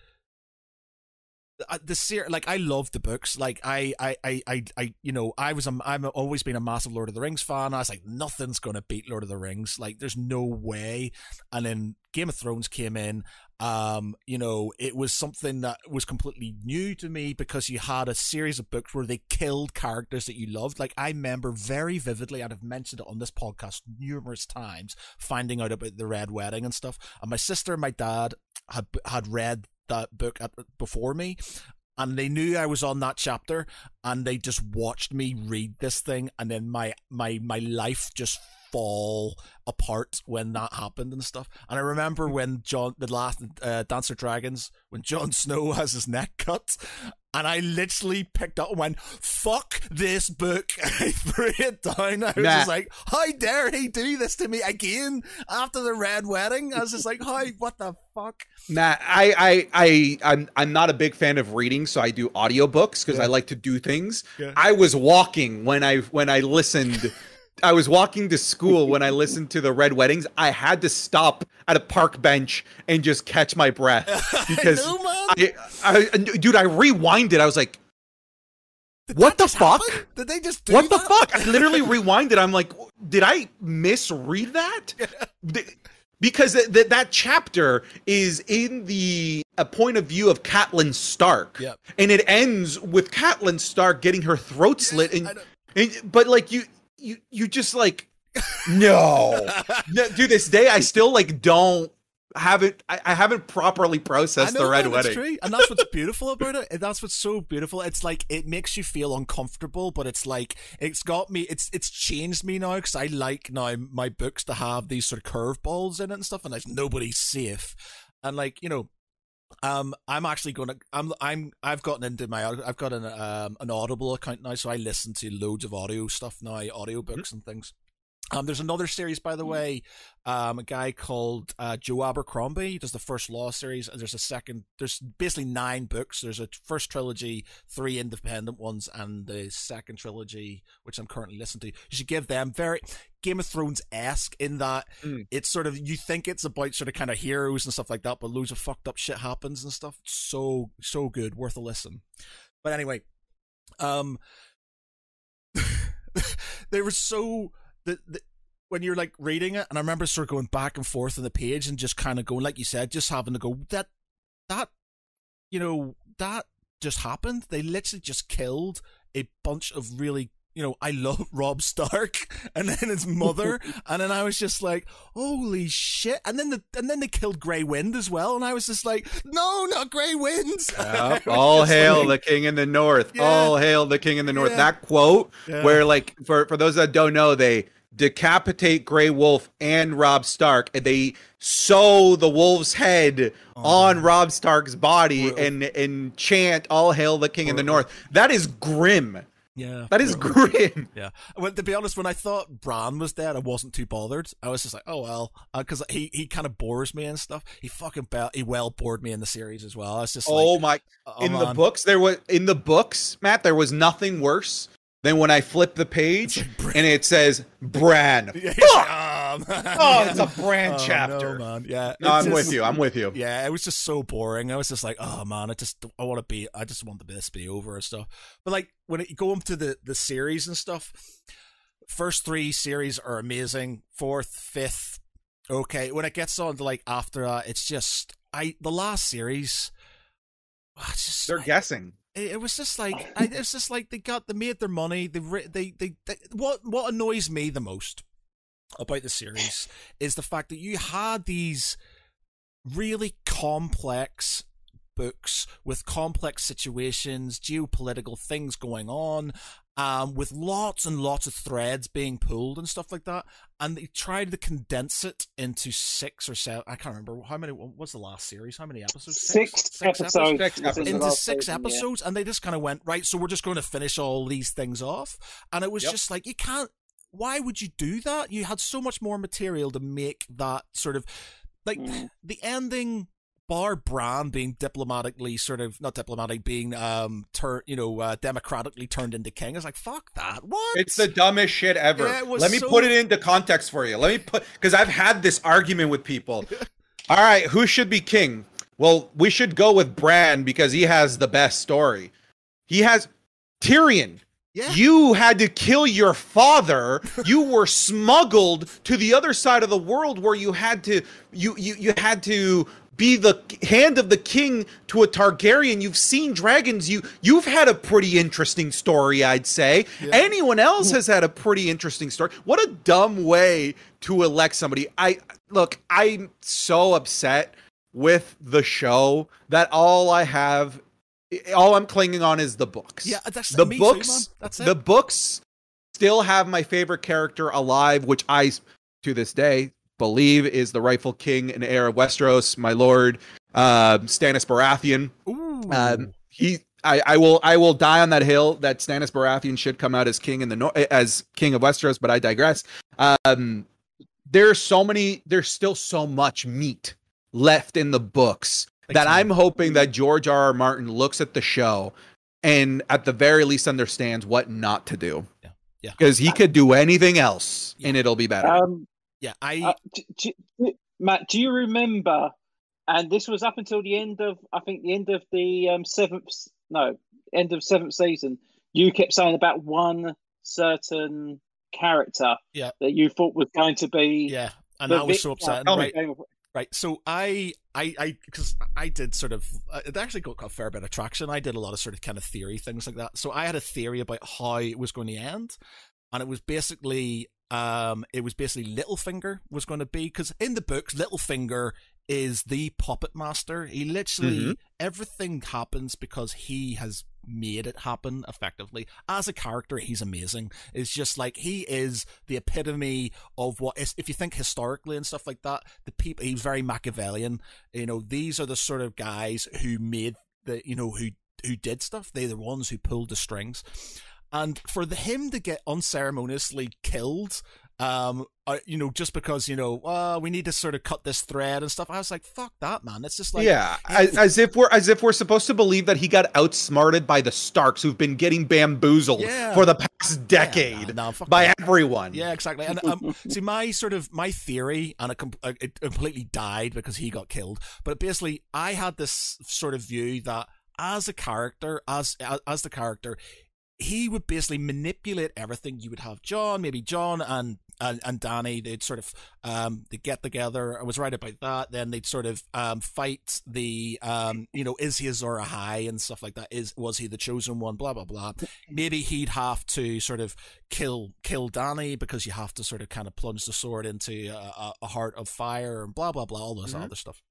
the series like i love the books. Like I, I i i i you know i was a, i'm always been a massive lord of the rings fan. I was like nothing's gonna beat lord of the rings. Like there's no way. And then game of thrones came in. Um you know it was something that was completely new to me because you had a series of books where they killed characters that you loved. Like i remember very vividly and i've mentioned it on this podcast numerous times finding out about the red wedding and stuff. And my sister and my dad had had read that book at, before me and they knew I was on that chapter and they just watched me read this thing and then my my my life just fall apart when that happened and stuff. And I remember when John the last uh, Dancer Dragons when Jon Snow has his neck cut and I literally picked up and went, fuck this book. I threw it down. I was nah. just like, how dare he do this to me again after the red wedding? I was just like, hi, what the fuck? Nah, I, I, I, I'm, I'm not a big fan of reading, so I do audiobooks because yeah. I like to do things. Yeah. I was walking when I, when I listened I was walking to school when I listened to the Red Weddings. I had to stop at a park bench and just catch my breath because I, know, I, I, dude, I rewinded. I was like, did what the fuck? Happen? Did they just What that? the fuck? I literally rewinded. I'm like, did I misread that? because th- th- that chapter is in the a point of view of Catelyn Stark. Yep. And it ends with Catelyn Stark getting her throat slit and, and but like you you you just like no. no to this day I still like don't haven't I, I haven't properly processed know, the red wedding. True. And that's what's beautiful about it. And that's what's so beautiful. It's like it makes you feel uncomfortable, but it's like it's got me. It's it's changed me now because I like now my books to have these sort of curveballs in it and stuff, and there's nobody safe. And like you know, um, I'm actually gonna. I'm. I'm. I've gotten into my. I've got an um an Audible account now, so I listen to loads of audio stuff now, audiobooks mm-hmm. and things. Um, there's another series, by the mm. way, um, a guy called uh, Joe Abercrombie. He does the first Law series, and there's a second. There's basically nine books. There's a first trilogy, three independent ones, and the second trilogy, which I'm currently listening to. You should give them very Game of Thrones esque in that mm. it's sort of you think it's about sort of kind of heroes and stuff like that, but loads of fucked up shit happens and stuff. So so good, worth a listen. But anyway, um, they were so the, the when you're like reading it, and I remember sort of going back and forth on the page and just kind of going, like you said, just having to go that that you know that just happened. They literally just killed a bunch of really you know, I love Robb Stark, and then his mother, and then I was just like, holy shit! And then the and then they killed Grey Wind as well, and I was just like, no, not Grey Winds. Yep. All hail like, the king in the north! Yeah. All hail the king in the north! Yeah. That quote, yeah. where like for for those that don't know, they decapitate Grey Wolf and Robb Stark, and they sew the wolf's head oh, on man. Robb Stark's body and and chant "All hail the king in the north." That is grim. Yeah, that is grim. Yeah, well, to be honest, when I thought Bran was dead, I wasn't too bothered. I was just like, oh well, because uh, he he kind of bores me and stuff. He fucking be- he well bored me in the series as well. I was just oh like, my. Oh, in man. the books, there was in the books, Matt. There was nothing worse then when I flip the page and it says Bran, yeah, um, oh, it's a Bran oh, chapter. No, man. Yeah, no, I'm just, with you. I'm with you. Yeah, it was just so boring. I was just like, oh man, I just I want to be, I just want the best to be over and stuff. But like when it, you go into the the series and stuff, first three series are amazing. Fourth, fifth, okay. When it gets on to like after that, it's just I the last series. Just, They're guessing it, was just like I, it was just like they got they made their money. They, they they they what what annoys me the most about the series is the fact that you had these really complex books with complex situations, geopolitical things going on, um, with lots and lots of threads being pulled and stuff like that. And they tried to condense it into six or seven. I can't remember how many. What was the last series? How many episodes? Six, six, six episodes. episodes. Into six season, episodes, yeah. and they just kind of went right. So we're just going to finish all these things off, and it was yep. just like you can't. Why would you do that? You had so much more material to make that sort of like mm. the ending bar Bran being diplomatically sort of not diplomatic, being um turn you know uh, democratically turned into king. It's like fuck that. What? It's the dumbest shit ever. Yeah, Let me so... put it into context for you. Let me put because I've had this argument with people. All right, who should be king? well, we should go with Bran because he has the best story. He has Tyrion. Yeah. You had to kill your father. You were smuggled to the other side of the world where you had to you you you had to be the hand of the king to a Targaryen. You've seen dragons. You you've had a pretty interesting story, I'd say. Yeah. Anyone else has had a pretty interesting story. What a dumb way to elect somebody. I look, I'm so upset with the show that all I have all I'm clinging on is the books. Yeah, that's the books. Too. That's. The books still have my favorite character alive, which I, to this day, believe is the rightful king and heir of Westeros, my lord, uh, Stannis Baratheon. Um, he, I, I will, I will die on that hill that Stannis Baratheon should come out as king in the nor- as king of Westeros. But I digress. Um, there's so many. There's still so much meat left in the books Big that time. I'm hoping that George R. R. Martin looks at the show and at the very least understands what not to do. Yeah. Yeah. Because he could do anything else Yeah. and it'll be better. Um, yeah, I uh, Matt, do you remember? And this was up until the end of, I think, the end of the um, seventh, no, end of seventh season. You kept saying about one certain character Yeah. that you thought was going to be. yeah, and the I was so victor upset. Right, Right. So I, I, I, because I did sort of, uh, it actually got a fair bit of traction. I did a lot of sort of kind of theory things like that. So I had a theory about how it was going to end, and it was basically, um, it was basically Littlefinger was going to be because in the books, Littlefinger is the puppet master. He literally Mhm. everything happens because he has made it happen effectively. As a character, he's amazing. It's just like he is the epitome of what is if you think historically and stuff like that, the people he's very Machiavellian. You know, these are the sort of guys who made the you know, who who did stuff. They're the ones who pulled the strings. And for the, him to get unceremoniously killed, um, uh, you know, just because you know, uh, we need to sort of cut this thread and stuff. I was like, "Fuck that, man!" It's just like, yeah, as, as if we're as if we're supposed to believe that he got outsmarted by the Starks, who've been getting bamboozled Yeah. for the past decade Yeah, no, fuck by that. everyone. Yeah, exactly. And um, see, my sort of my theory, and it, uh, it completely died because he got killed. But basically, I had this sort of view that as a character, as, as the character, he would basically manipulate everything. You would have Jon, maybe Jon and and, and Dany. They'd sort of um they get together. I was right about that. Then they'd sort of um fight the um you know is he a Azor Ahai and stuff like that. Is was he the chosen one? Blah blah blah. Maybe he'd have to sort of kill kill Dany because you have to sort of kind of plunge the sword into a, a, heart of fire and blah blah blah all this Mhm. other stuff.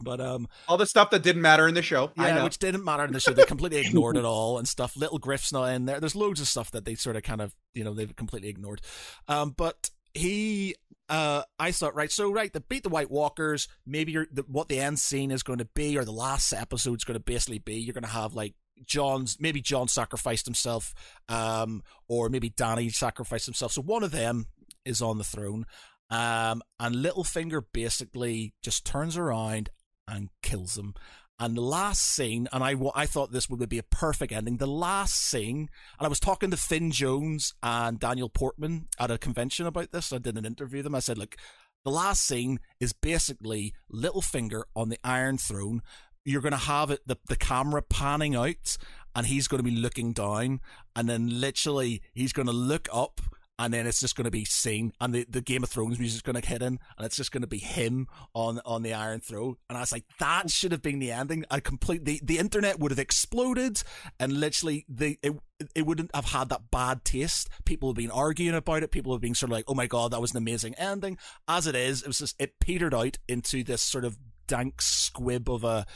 But um All the stuff that didn't matter in the show. I yeah, know. which didn't matter in the show. They completely ignored it all and stuff. Little Griff's not in there. There's loads of stuff that they sort of kind of, you know, they've completely ignored. Um, but he, uh, I thought, right, so right, they beat the White Walkers. Maybe you're, the, what the end scene is going to be, or the last episode is going to basically be, you're going to have like Jon's, maybe Jon sacrificed himself, um, or maybe Dany sacrificed himself. So one of them is on the throne. Um, and Littlefinger basically just turns around and kills him. And the last scene, and I, I thought this would be a perfect ending. The last scene, and I was talking to Finn Jones and Daniel Portman at a convention about this. I did an interview with them. I said, look, the last scene is basically Littlefinger on the Iron Throne. You're going to have it, the, the camera panning out, and he's going to be looking down, and then literally he's going to look up, and then it's just going to be seen, and the, the Game of Thrones music's going to hit in, and it's just going to be him on on the Iron Throne. And I was like, that should have been the ending. I complete the, the internet would have exploded, and literally the it, it wouldn't have had that bad taste. People have been arguing about it. People have been sort of like, oh my god, that was an amazing ending. As it is, it was just it petered out into this sort of dank squib of a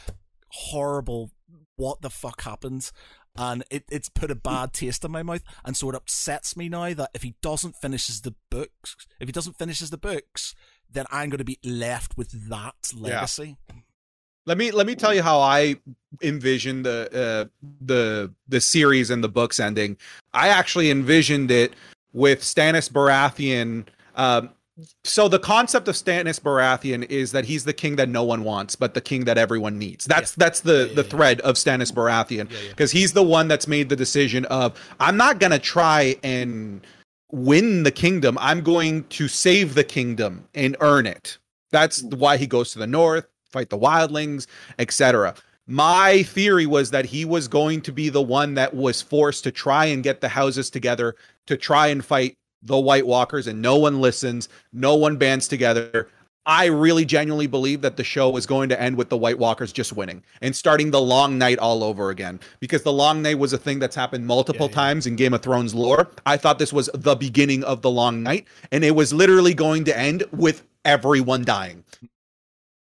horrible what the fuck happens and it, it's put a bad taste in my mouth and so it upsets me now that if he doesn't finishes the books if he doesn't finishes the books then i'm going to be left with that legacy Let me let me tell you how I envisioned the uh, the the series and the books ending. I actually envisioned it with Stannis Baratheon. Um, so the concept of Stannis Baratheon is that he's the king that no one wants, but the king that everyone needs. That's that's the Yeah, yeah, the yeah. thread of Stannis Baratheon Yeah, yeah. because he's the one that's made the decision of I'm not gonna try and win the kingdom. I'm going to save the kingdom and earn it. That's why he goes to the north. fight the wildlings, etc. My theory was that he was going to be the one that was forced to try and get the houses together to try and fight the White Walkers, and no one listens, no one bands together. I really genuinely believe that the show is going to end with the White Walkers just winning and starting the long night all over again. Because the long night was a thing that's happened multiple yeah, yeah. times in Game of Thrones lore. I thought this was the beginning of the long night, and it was literally going to end with everyone dying.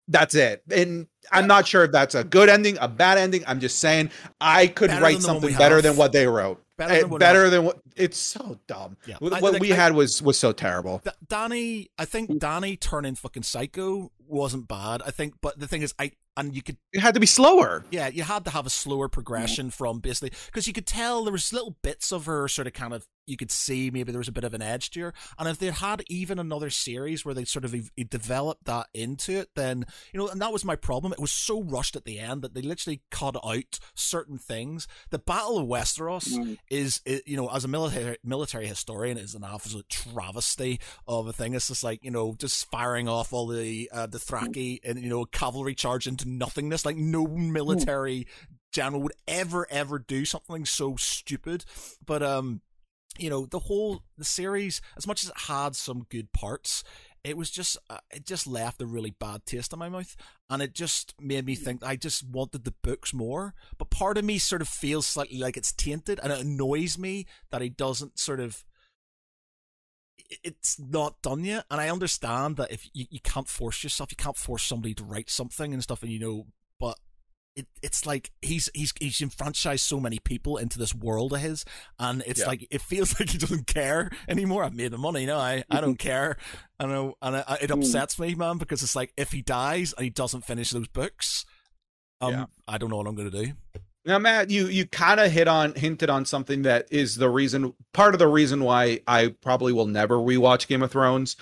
That's it. And I'm not sure if that's a good ending, a bad ending. I'm just saying I could better write something better than what they wrote. Better, eh, than, better than what it's so dumb. Yeah. What, I, we I, had was was so terrible. Dany, I think Dany turning fucking psycho wasn't bad. I think, but the thing is, I and you could it had to be slower. Yeah, you had to have a slower progression from basically because you could tell there was little bits of her sort of kind of you could see maybe there was a bit of an edge to her. And if they had even another series where they sort of developed that into it, then you know, and that was my problem. It was so rushed at the end that they literally cut out certain things. The Battle of Westeros mm. is, you know, as a military military historian, is an absolute travesty of a thing. It's just like you know, just firing off all the uh, the Thraki and you know, cavalry charge into nothingness. Like no military general would ever ever do something so stupid. But um you know the whole the series as much as it had some good parts it was just uh, it just left a really bad taste in my mouth. And it just made me think i just wanted the books more. But part of me sort of feels slightly like it's tainted and it annoys me that he doesn't sort of it's not done yet. And i understand that if you, you can't force yourself you can't force somebody to write something and stuff and you know but it, it's like he's he's he's enfranchised so many people into this world of his, and it's yeah. like it feels like he doesn't care anymore. I've made the money, no, I I don't care. I know, and I, it hmm. upsets me, man, because it's like if he dies and he doesn't finish those books, um, yeah. I don't know what I'm gonna do. Now, Matt, you you kind of hit on hinted on something that is the reason, part of the reason why I probably will never rewatch Game of Thrones.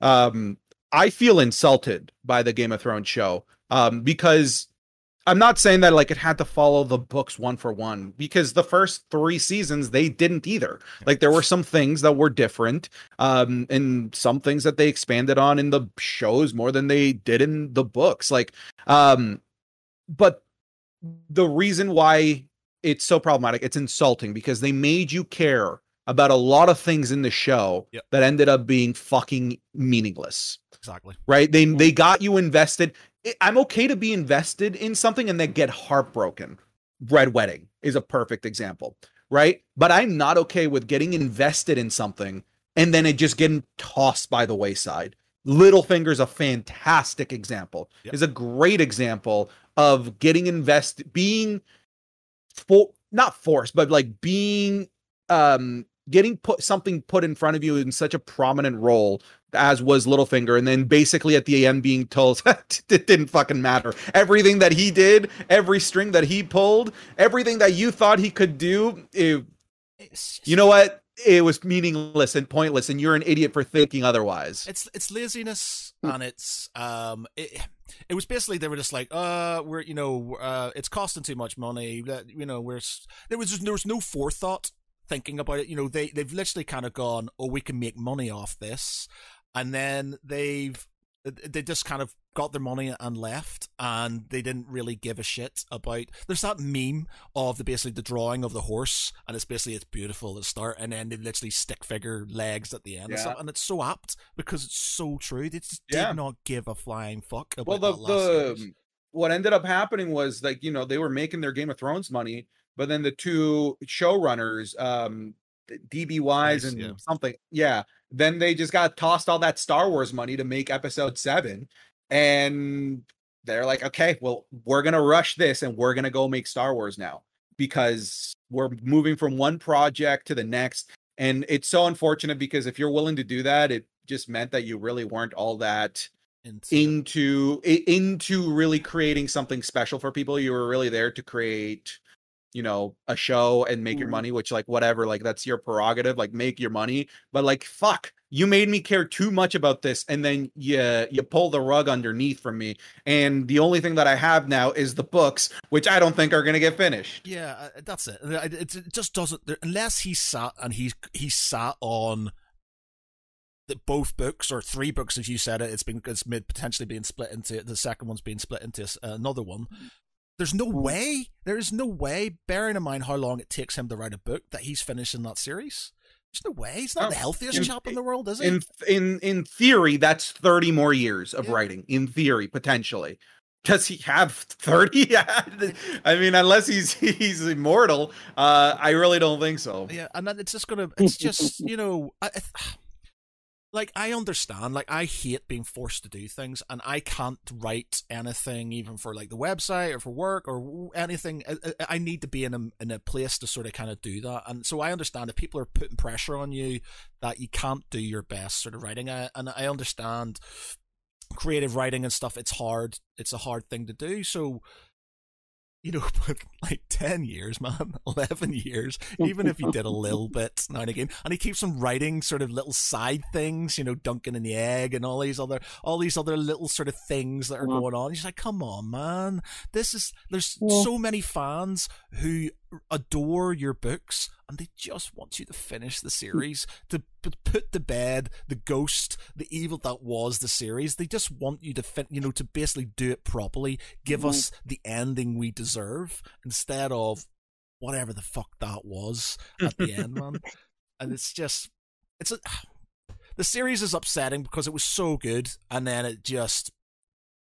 Um, I feel insulted by the Game of Thrones show um, because I'm not saying that like it had to follow the books one for one because the first three seasons they didn't either. Like there were some things that were different, um, and some things that they expanded on in the shows more than they did in the books. Like, um, but the reason why it's so problematic, it's insulting because they made you care about a lot of things in the show yep. that ended up being fucking meaningless. Exactly. Right? They they got you invested. I'm okay to be invested in something and then get heartbroken. Red Wedding is a perfect example, right? But I'm not okay with getting invested in something and then it just getting tossed by the wayside. Littlefinger's a fantastic example. Yep. Is a great example of getting invested, being for not forced, but like being um getting put something put in front of you in such a prominent role as was Littlefinger, and then basically at the end being told it didn't fucking matter. Everything that he did, every string that he pulled, everything that you thought he could do, it, you know what? It was meaningless and pointless, and you're an idiot for thinking otherwise. It's it's laziness, and it's um, it, it was basically they were just like, uh, we're you know, uh, it's costing too much money. that You know, we're there was just, there was no forethought thinking about it. You know, they they've literally kind of gone, oh, we can make money off this, and then they've they just kind of got their money and left and they didn't really give a shit about there's that meme of the basically the drawing of the horse and it's basically it's beautiful at the start and then they literally stick figure legs at the end yeah. and, and, it's so apt because it's so true they just yeah. did not give a flying fuck about well the, the um, what ended up happening was like you know they were making their game of thrones money but then the two showrunners um DB Weiss nice, and yeah. something. Yeah. Then they just got tossed all that Star Wars money to make episode seven. And they're like, okay, well, we're going to rush this and we're going to go make Star Wars now because we're moving from one project to the next. And it's so unfortunate because if you're willing to do that, it just meant that you really weren't all that into into really creating something special for people. You were really there to create you know a show and make mm-hmm. your money which like whatever like that's your prerogative like make your money but like fuck you made me care too much about this and then you you pull the rug underneath from me and the only thing that i have now is the books which i don't think are going to get finished yeah uh, that's it it just doesn't unless he sat and he's he sat on that both books or three books, as you said it, it's been it's made potentially being split into the second one's being split into another one. There's no way. There is no way. Bearing in mind how long it takes him to write a book, that he's finishing that series. There's no way. He's not Oh, the healthiest in- chap in the world, is he? in in in theory that's 30 more years of Yeah. writing in theory potentially does he have 30 i mean unless he's he's immortal uh i really don't think so Yeah, and it's just gonna. It's just you know, I, I, like I understand. Like I hate being forced to do things, and I can't write anything, even for like the website or for work or anything. I, I- need to be in a in a place to sort of kind of do that, and so I understand if people are putting pressure on you that you can't do your best sort of writing. I, and I understand creative writing and stuff. It's hard. It's a hard thing to do. So you know, but like 10 years, man, 11 years, even if he did a little bit now and again, and he keeps on writing sort of little side things, you know, dunking in the egg and all these other, all these other little sort of things that are going on. He's like, come on, man. This is, there's Yeah. so many fans who adore your books and they just want you to finish the series, to p- put to bed the ghost, the evil that was the series. They just want you to, fin- you know, to basically do it properly, give Mhm. us the ending we deserve instead of whatever the fuck that was at the end, man. And it's just, it's a, the series is upsetting because it was so good and then it just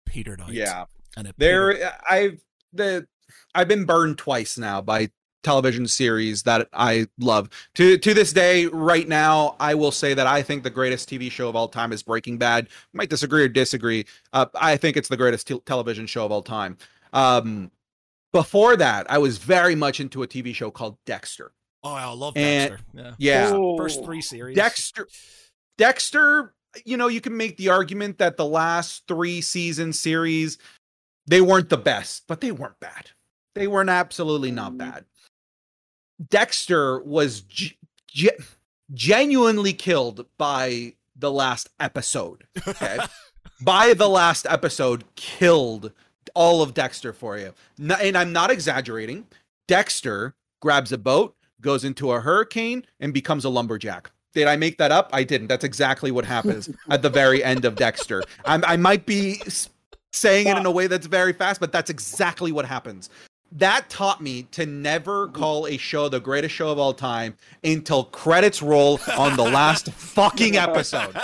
petered out. yeah and it petered- there i've the i've been burned twice now by television series that i love to to this day right now i will say that i think the greatest tv show of all time is breaking bad you might disagree or disagree uh, i think it's the greatest te- television show of all time um before that i was very much into a tv show called dexter Oh, I love and- Dexter. Yeah. yeah Oh. First three series. Dexter Dexter, you know, you can make the argument that the last 3 season series they weren't the best, but they weren't bad. They weren't absolutely not Mhm. bad. Dexter was ge- ge- genuinely killed by the last episode. Okay. by the last episode, killed all of Dexter for you. N- and I'm not exaggerating. Dexter grabs a boat, goes into a hurricane, and becomes a lumberjack. Did I make that up? I didn't. That's exactly what happens at the very end of Dexter. I'm, I might be saying it in a way that's very fast, but that's exactly what happens. That taught me to never call a show the greatest show of all time until credits roll on the last fucking episode.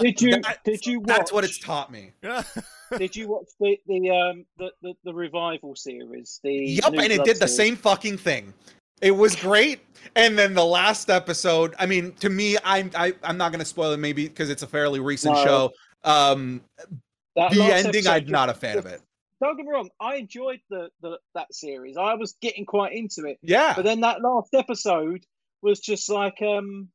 Did you That- did you watch, That's what it's taught me. did you watch the the um the, the, the revival series? The yep, and it Blood did the same fucking thing. It was great. And then the last episode, I mean, to me, I'm I, I'm not gonna spoil it maybe because it's a fairly recent No. show. Um That the ending, episode- I'm not a fan of it. Don't get me wrong, I enjoyed the, the that series. I was getting quite into it, Yeah. but then that last episode was just like, um,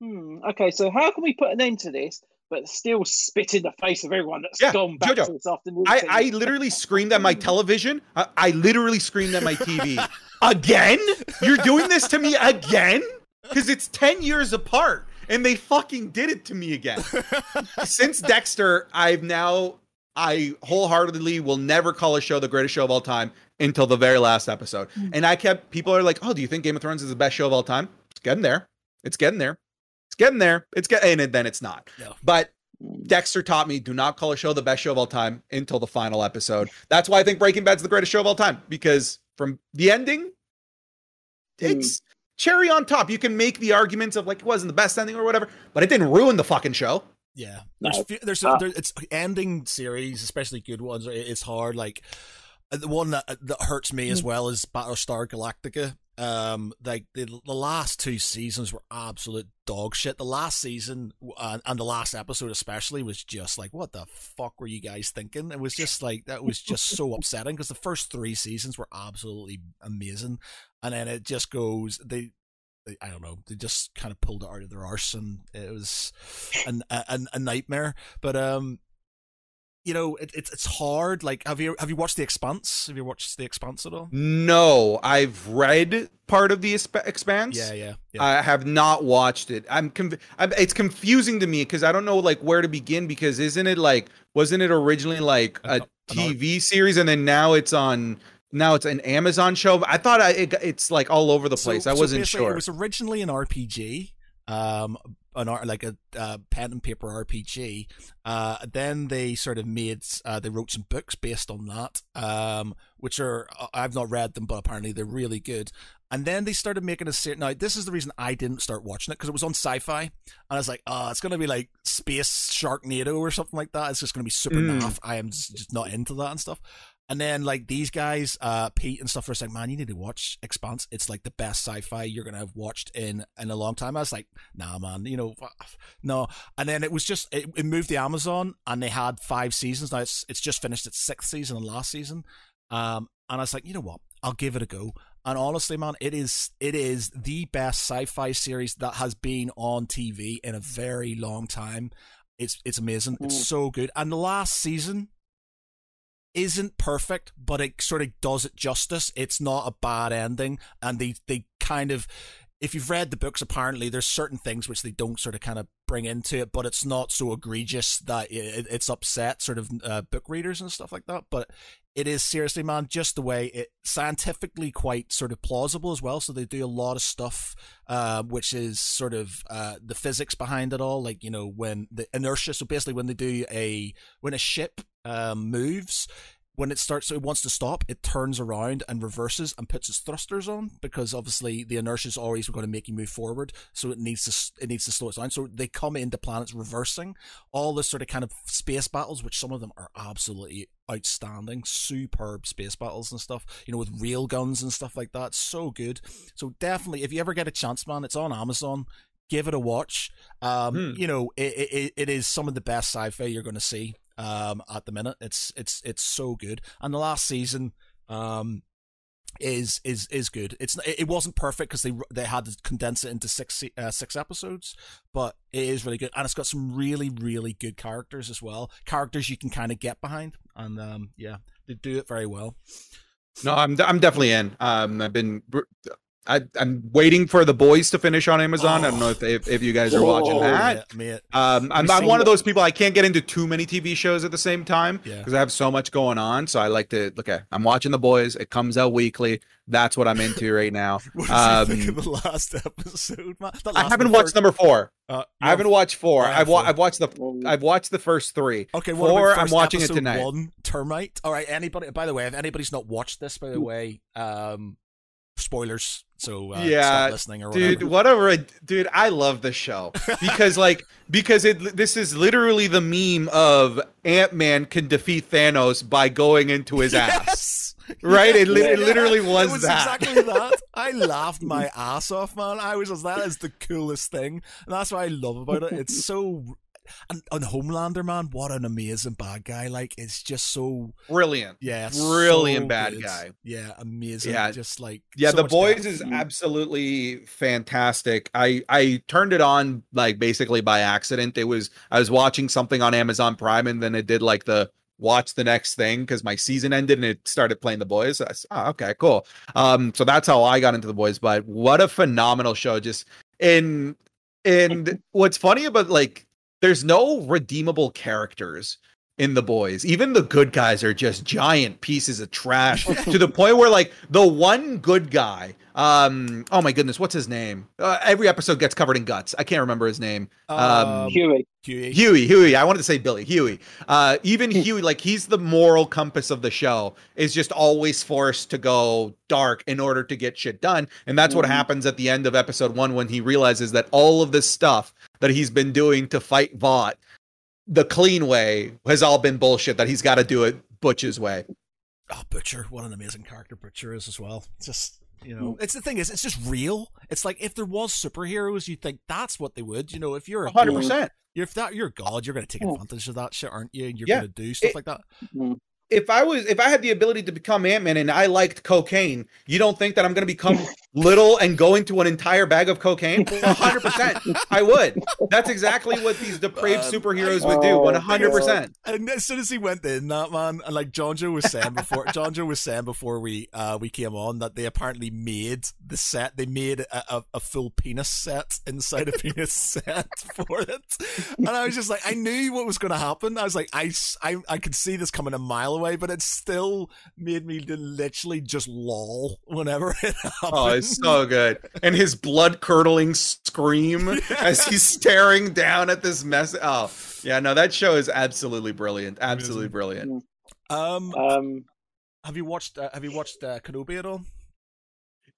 hmm, okay, so how can we put an end to this, but still spit in the face of everyone that's Yeah, gone back Jojo, to this afternoon? I. I literally screamed at my television. I, I literally screamed at my TV. again? You're doing this to me again? Because it's 10 years apart and they fucking did it to me again. Since Dexter, I've now, I wholeheartedly will never call a show the greatest show of all time until the very last episode. Mm. And I kept, people are like, oh, do you think Game of Thrones is the best show of all time? It's getting there. It's getting there. It's getting there. It's getting, and then it's not. No. But Dexter taught me do not call a show the best show of all time until the final episode. That's why I think Breaking Bad's the greatest show of all time because from the ending, mm. it's cherry on top. You can make the arguments of like it wasn't the best ending or whatever, but it didn't ruin the fucking show. Yeah, No. there's few- there's Uh, there, it's ending series, especially good ones. It's hard. Like uh, the one that that hurts me as well is Battlestar Galactica. Um, like the the last two seasons were absolute dog shit. The last season uh, and the last episode especially was just like, what the fuck were you guys thinking? It was just like that was just so upsetting because the first three seasons were absolutely amazing, and then it just goes they- I don't know. They just kind of pulled it out of their arse, and it was an, a, a nightmare. But um, you know, it, it's it's hard. Like, have you have you watched The Expanse? Have you watched The Expanse at all? No, I've read part of the Exp- Expanse. Yeah, yeah, yeah. I have not watched it. I'm, conf- I'm it's confusing to me because I don't know like where to begin because isn't it like wasn't it originally like a another- TV series and then now it's on now it's an Amazon show. I thought I, it, it's like all over the place. So- I wasn't basically sure. It was originally an RPG, um, an art like a uh, pen and paper RPG. Uh, then they sort of made uh, they wrote some books based on that, um, which are uh, I've not read them, but apparently they're really good. And then they started making a series. Now, this is the reason I didn't start watching it because it was on sci-fi, and I was like, "Oh, it's gonna be like Space Sharknado or something like that. It's just gonna be super Mm. naff. I am just not into that and stuff." And then like these guys, uh, Pete and stuff, were saying, "Man, you need to watch Expanse. It's like the best sci-fi you're gonna have watched in in a long time." I was like, "Nah, man, you know, no." And then it was just it, it moved to Amazon, and they had five seasons. Now it's it's just finished its sixth season and last season. Um, and I was like, you know what? I'll give it a go. And honestly, man, it is it is the best sci-fi series that has been on TV in a very long time. It's it's amazing. It's so good. And the last season isn't perfect, but it sort of does it justice. It's not a bad ending, and they they kind of. If you've read the books, apparently there's certain things which they don't sort of kind of bring into it, but it's not so egregious that it, it's upset sort of uh, book readers and stuff like that. But it is seriously, man, just the way it scientifically quite sort of plausible as well. So they do a lot of stuff, uh, which is sort of uh, the physics behind it all. Like you know when the inertia. So basically, when they do a when a ship um, moves. When it starts, so it wants to stop. It turns around and reverses and puts its thrusters on because obviously the inertia is always going to make you move forward. So it needs to it needs to slow it down. So they come into planets reversing all this sort of kind of space battles, which some of them are absolutely outstanding, superb space battles and stuff. You know, with real guns and stuff like that. So good. So definitely, if you ever get a chance, man, it's on Amazon. Give it a watch. Um, Hmm. You know, it, it it is some of the best sci-fi you're going to see um, at the minute. It's it's it's so good. And the last season. Um, is is is good. It's it wasn't perfect because they they had to condense it into six uh, six episodes, but it is really good, and it's got some really really good characters as well. Characters you can kind of get behind, and um, yeah, they do it very well. No, I'm I'm definitely in. Um, I've been I, I'm waiting for the boys to finish on Amazon. I don't know if if, if you guys are watching Oh, that. mate, mate. Um, I'm, We've I'm one of those people. I can't get into too many TV shows at the same time Yeah. because I have so much going on. So I like to look at. I'm watching the boys. It comes out weekly. That's what I'm into right now. What Um, you think of the last episode, man? The I haven't watched first- number four. Uh, I haven't watched four. I have wa- I've watched the Oh, I've watched the first three. Okay, what Four, I'm watching it tonight. One, Termite. All right, anybody. By the way, if anybody's not watched this, by the way, um, spoilers. So uh, Yeah, stop listening or dude whatever. whatever I- dude i love the show because like because it this is literally the meme of ant-man can defeat thanos by going into his ass right it, li- it Yeah, literally was, it was that exactly that. I laughed my ass off, man. I was just that is the coolest thing, and that's what I love about it. It's so. And, and Homelander, man, what an amazing bad guy! Like, it's just so brilliant yeah, Brilliant so bad good. guy. Yeah, amazing. Yeah. just like yeah so the boys depth. is absolutely fantastic i i turned it on like basically by accident it was i was watching something on amazon prime and then it did like the watch the next thing because my season ended and it started playing the boys I said, oh, okay cool um so that's how i got into the boys but what a phenomenal show just in and what's funny about like there's no redeemable characters in the boys. Even the good guys are just giant pieces of trash to the point where like the one good guy, um, oh my goodness, what's his name? Uh, every episode gets covered in guts. I can't remember his name. Um, Hughie. Hughie. Hughie, Hughie. I wanted to say Billy, Hughie. Uh, even Hughie, like he's the moral compass of the show, is just always forced to go dark in order to get shit done. And that's what Mhm. happens at the end of episode one when he realizes that all of this stuff that he's been doing to fight Vought the clean way has all been bullshit, that he's got to do it Butch's way. Oh, Butcher, what an amazing character Butcher is as well. Just you Mm. know, it's the thing is, it's just real. It's like if there was superheroes, you'd think that's what they would. You know, if you're a 100%. you're, if that you're a god, you're going to take Oh. advantage of that shit, aren't you? And you're Yeah. going to do stuff It- like that. if I was if I had the ability to become Ant-Man and I liked cocaine, you don't think that I'm going to become little and go into an entire bag of cocaine? 100%. I would. That's exactly what these depraved superheroes would do. Oh, 100%. And as soon as he went in, that man, and like Jon Jo was saying before, Jon Jo was saying before we uh we came on that they apparently made the set. They made a, a, a full penis set inside a penis set for it, and I was just like, I knew what was going to happen. I was like, I, I i could see this coming a mile away, but it still made me literally just lol whenever it happened. Oh, is so good. And his blood curdling scream as he's staring down at this mess. Oh, yeah, no, that show is absolutely brilliant. Absolutely brilliant. Um, Um, have you watched? Uh, have you watched uh, Kenobi at all?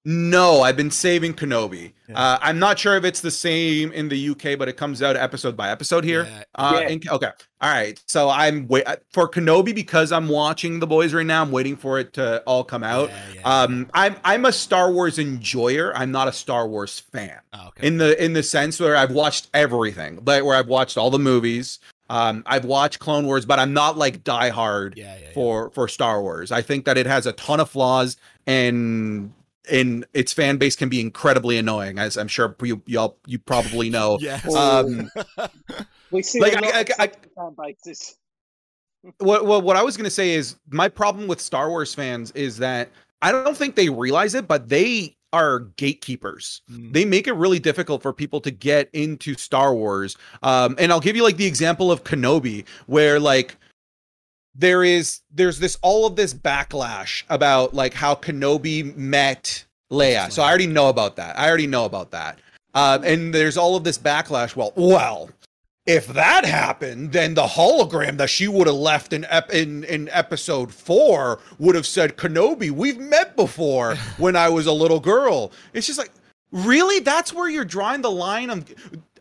No, I've been saving Kenobi. Yeah. Uh, I'm not sure if it's the same in the UK, but it comes out episode by episode here. Yeah. Uh, Yeah. in- okay, all right. So I'm wait for Kenobi because I'm watching the boys right now. I'm waiting for it to all come out. Yeah, yeah. Um, I'm I'm a Star Wars enjoyer. I'm not a Star Wars fan. Oh, okay. in the in the sense where I've watched everything, but where I've watched all the movies. Um, I've watched Clone Wars, but I'm not like diehard yeah, yeah, yeah. for for Star Wars. I think that it has a ton of flaws and and its fan base can be incredibly annoying, as I'm sure you y'all you probably know. Yes. Um, we see Like, a lot I- I- I- fan bases. what, what what I was gonna say is my problem with Star Wars fans is that I don't think they realize it, but they are gatekeepers. Mm. They make it really difficult for people to get into Star Wars. Um, and I'll give you like the example of Kenobi, where like there is there's this all of this backlash about like how Kenobi met Leia. So I already know about that. I already know about that. Um, and there's all of this backlash. Well, well, if that happened, then the hologram that she would have left in ep- in in episode four would have said, "Kenobi, we've met before when I was a little girl." It's just like, really? That's where you're drawing the line on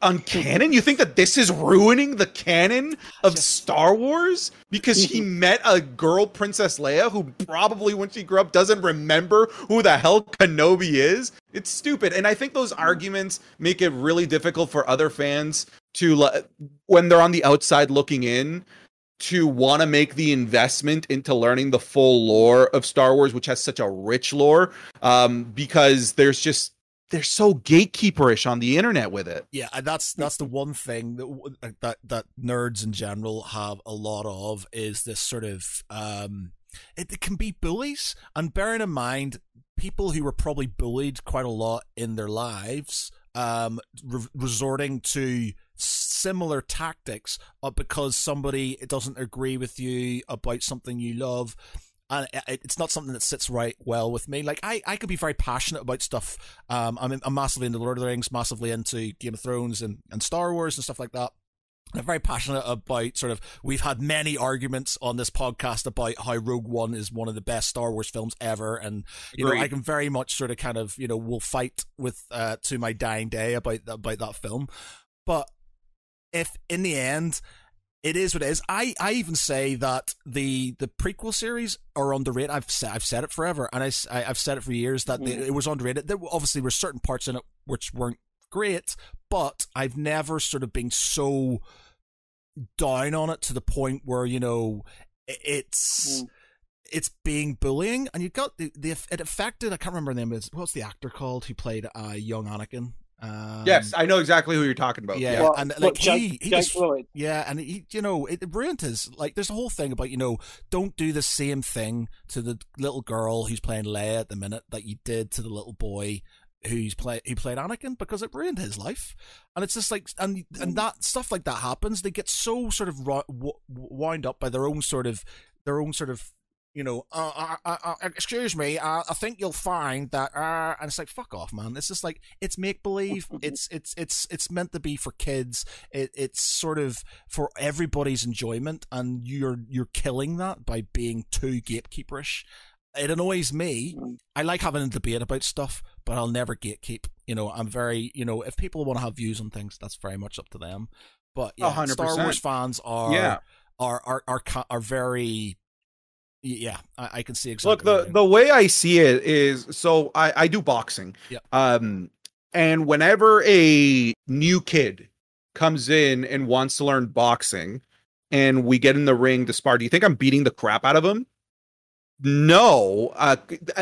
on canon? You think that this is ruining the canon of Star Wars because he met a girl, Princess Leia, who probably when she grew up doesn't remember who the hell Kenobi is? It's stupid, and I think those arguments make it really difficult for other fans to when they're on the outside looking in to want to make the investment into learning the full lore of Star Wars, which has such a rich lore, um, because there's just they're so gatekeeperish on the internet with it. Yeah, that's that's the one thing that that that nerds in general have a lot of is this sort of um it, it can be bullies and bearing in mind people who were probably bullied quite a lot in their lives um re- resorting to similar tactics uh, because somebody doesn't agree with you about something you love and it's not something that sits right well with me. Like I, I could be very passionate about stuff. Um, I'm, I'm massively into Lord of the Rings, massively into Game of Thrones and, and Star Wars and stuff like that. I'm very passionate about sort of. We've had many arguments on this podcast about how Rogue One is one of the best Star Wars films ever, and you know I can very much sort of kind of you know will fight with uh, to my dying day about about that film. But if in the end it is what it is. I, I even say that the the prequel series are underrated. I've said I've said it forever, and I, I have said it for years that they, Mm. it was underrated. There obviously were certain parts in it which weren't great, but I've never sort of been so down on it to the point where you know it's Mm. it's being bullying, and you got the, the it affected. I can't remember the name. Of Is what's the actor called who played uh, young Anakin? Um, yes, I know exactly who you're talking about. yeah, Yeah. What- and like Jake, he, he Jake was Lloyd. yeah, and he, you know, it ruined his like. There's a whole thing about you know, don't do the same thing to the little girl who's playing Leia at the minute that you did to the little boy who's play who played Anakin because it ruined his life. And it's just like, and and that stuff like that happens. They get so sort of ro- w- wound up by their own sort of their own sort of. You know, uh, uh, uh, uh, excuse me. Uh, I think you'll find that, uh, and it's like, fuck off, man. It's just like it's make believe. It's it's it's it's meant to be for kids it, it's sort of for everybody's enjoyment and you're you're killing that by being too gatekeeperish it annoys me Mm. i like having a debate about stuff but i'll never gatekeep you know i'm very you know if people want to have views on things that's very much up to them but yeah hundred star wars fans are Yeah. are are are, ca- are very yeah I, I can see exactly Look, the the way I see it is so I I do boxing. Yep. Um and whenever a new kid comes in and wants to learn boxing and we get in the ring to spar, do you think I'm beating the crap out of him? No. Uh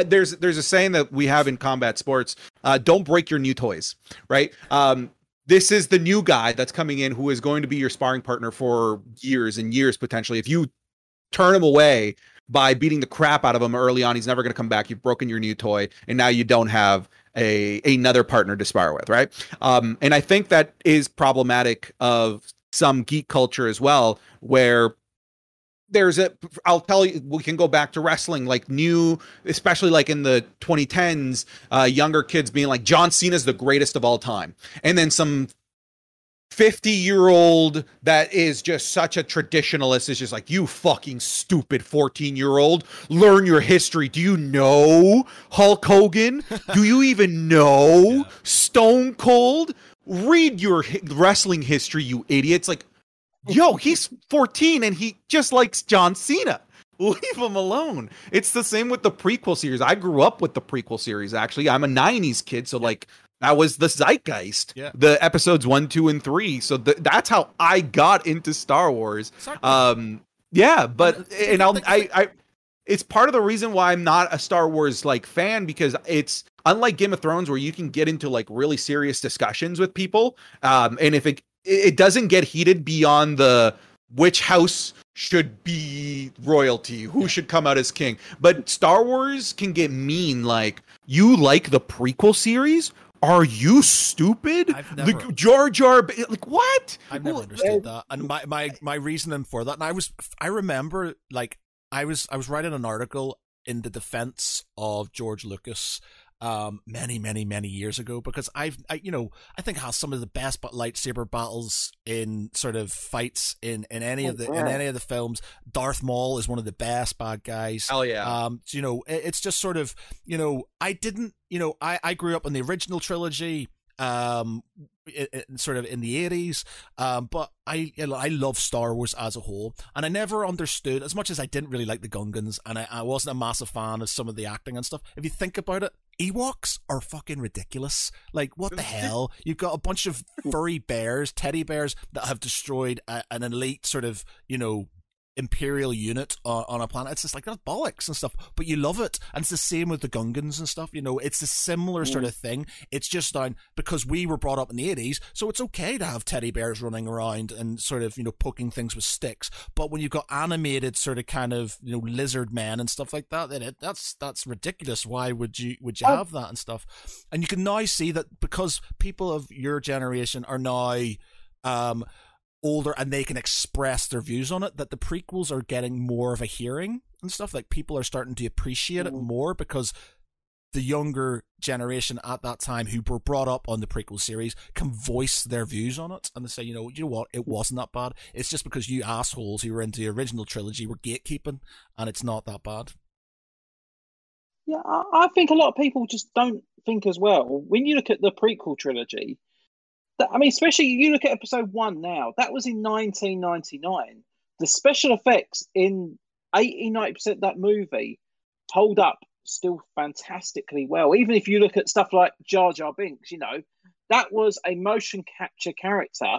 there's there's a saying that we have in combat sports, uh don't break your new toys, right? Um this is the new guy that's coming in who is going to be your sparring partner for years and years potentially. If you turn him away by beating the crap out of him early on. He's never going to come back. You've broken your new toy, and now you don't have a another partner to spar with, right? Um, and I think that is problematic of some geek culture as well, where there's a i'll tell you we can go back to wrestling like new especially like in the 2010s uh younger kids being like john cena's the greatest of all time and then some 50 year old that is just such a traditionalist is just like you fucking stupid 14 year old learn your history. Do you know hulk hogan? Do you even know yeah. stone cold? Read your wrestling history you idiots. Like yo he's 14 and he just likes john cena. Leave him alone. It's the same with the prequel series. I grew up with the prequel series actually. I'm a 90s kid so like that was the zeitgeist. Yeah. The episodes one, two, and three. So th- that's how I got into Star Wars. Um, yeah, but and I'll, I, I, it's part of the reason why I'm not a Star Wars like fan because it's unlike Game of Thrones where you can get into like really serious discussions with people. Um, and if it it doesn't get heated beyond the which house should be royalty, who should come out as king. But Star Wars can get mean like you like the prequel series are you stupid? I've never, like Jar Jar, like what? I've never understood that, and my my my reasoning for that, and I was I remember like I was I was writing an article in the defense of George Lucas um, many, many, many years ago because I've, I, you know, I think how some of the best but lightsaber battles in sort of fights in, in any of the in any of the films. Darth Maul is one of the best bad guys. Oh yeah! Um, you know, it, it's just sort of, you know, I didn't, you know, I I grew up in the original trilogy um sort of in the 80s um but i you know, i love star wars as a whole and i never understood as much as i didn't really like the gungans and I, I wasn't a massive fan of some of the acting and stuff if you think about it Ewoks are fucking ridiculous. Like, what the hell? You've got a bunch of furry bears, teddy bears that have destroyed a, an elite sort of, you know, imperial unit on, on a planet. It's just like that's bollocks and stuff, but you love it. And it's the same with the Gungans and stuff. You know, it's a similar mm. sort of thing. It's just down because we were brought up in the 80s, so it's okay to have teddy bears running around and sort of, you know, poking things with sticks. But when you've got animated sort of kind of, you know, lizard men and stuff like that, then it, that's that's ridiculous. Why would you would you oh. have that and stuff? And you can now see that because people of your generation are now um older and they can express their views on it that the prequels are getting more of a hearing and stuff. Like people are starting to appreciate it mm. more because the younger generation at that time who were brought up on the prequel series can voice their views on it and they say you know you know what? It wasn't that bad. It's just because you assholes who were into the original trilogy were gatekeeping and it's not that bad. Yeah i think a lot of people just don't think as well. When you look at the prequel trilogy I mean, especially you look at episode one now, that was in 1999. The special effects in 80 90% of that movie hold up still fantastically well. Even if you look at stuff like Jar Jar Binks, you know, that was a motion capture character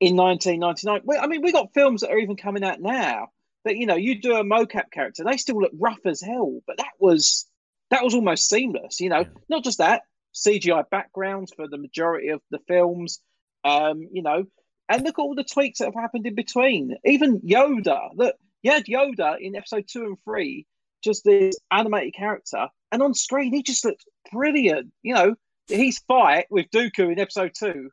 in 1999. I mean, we got films that are even coming out now that, you know, you do a mocap character, they still look rough as hell, but that was that was almost seamless, you know. Yeah. Not just that, CGI backgrounds for the majority of the films. Um, you know, and look at all the tweaks that have happened in between. Even Yoda, look, you had Yoda in episode two and three, just this animated character, and on screen he just looked brilliant. You know, his fight with Dooku in episode two,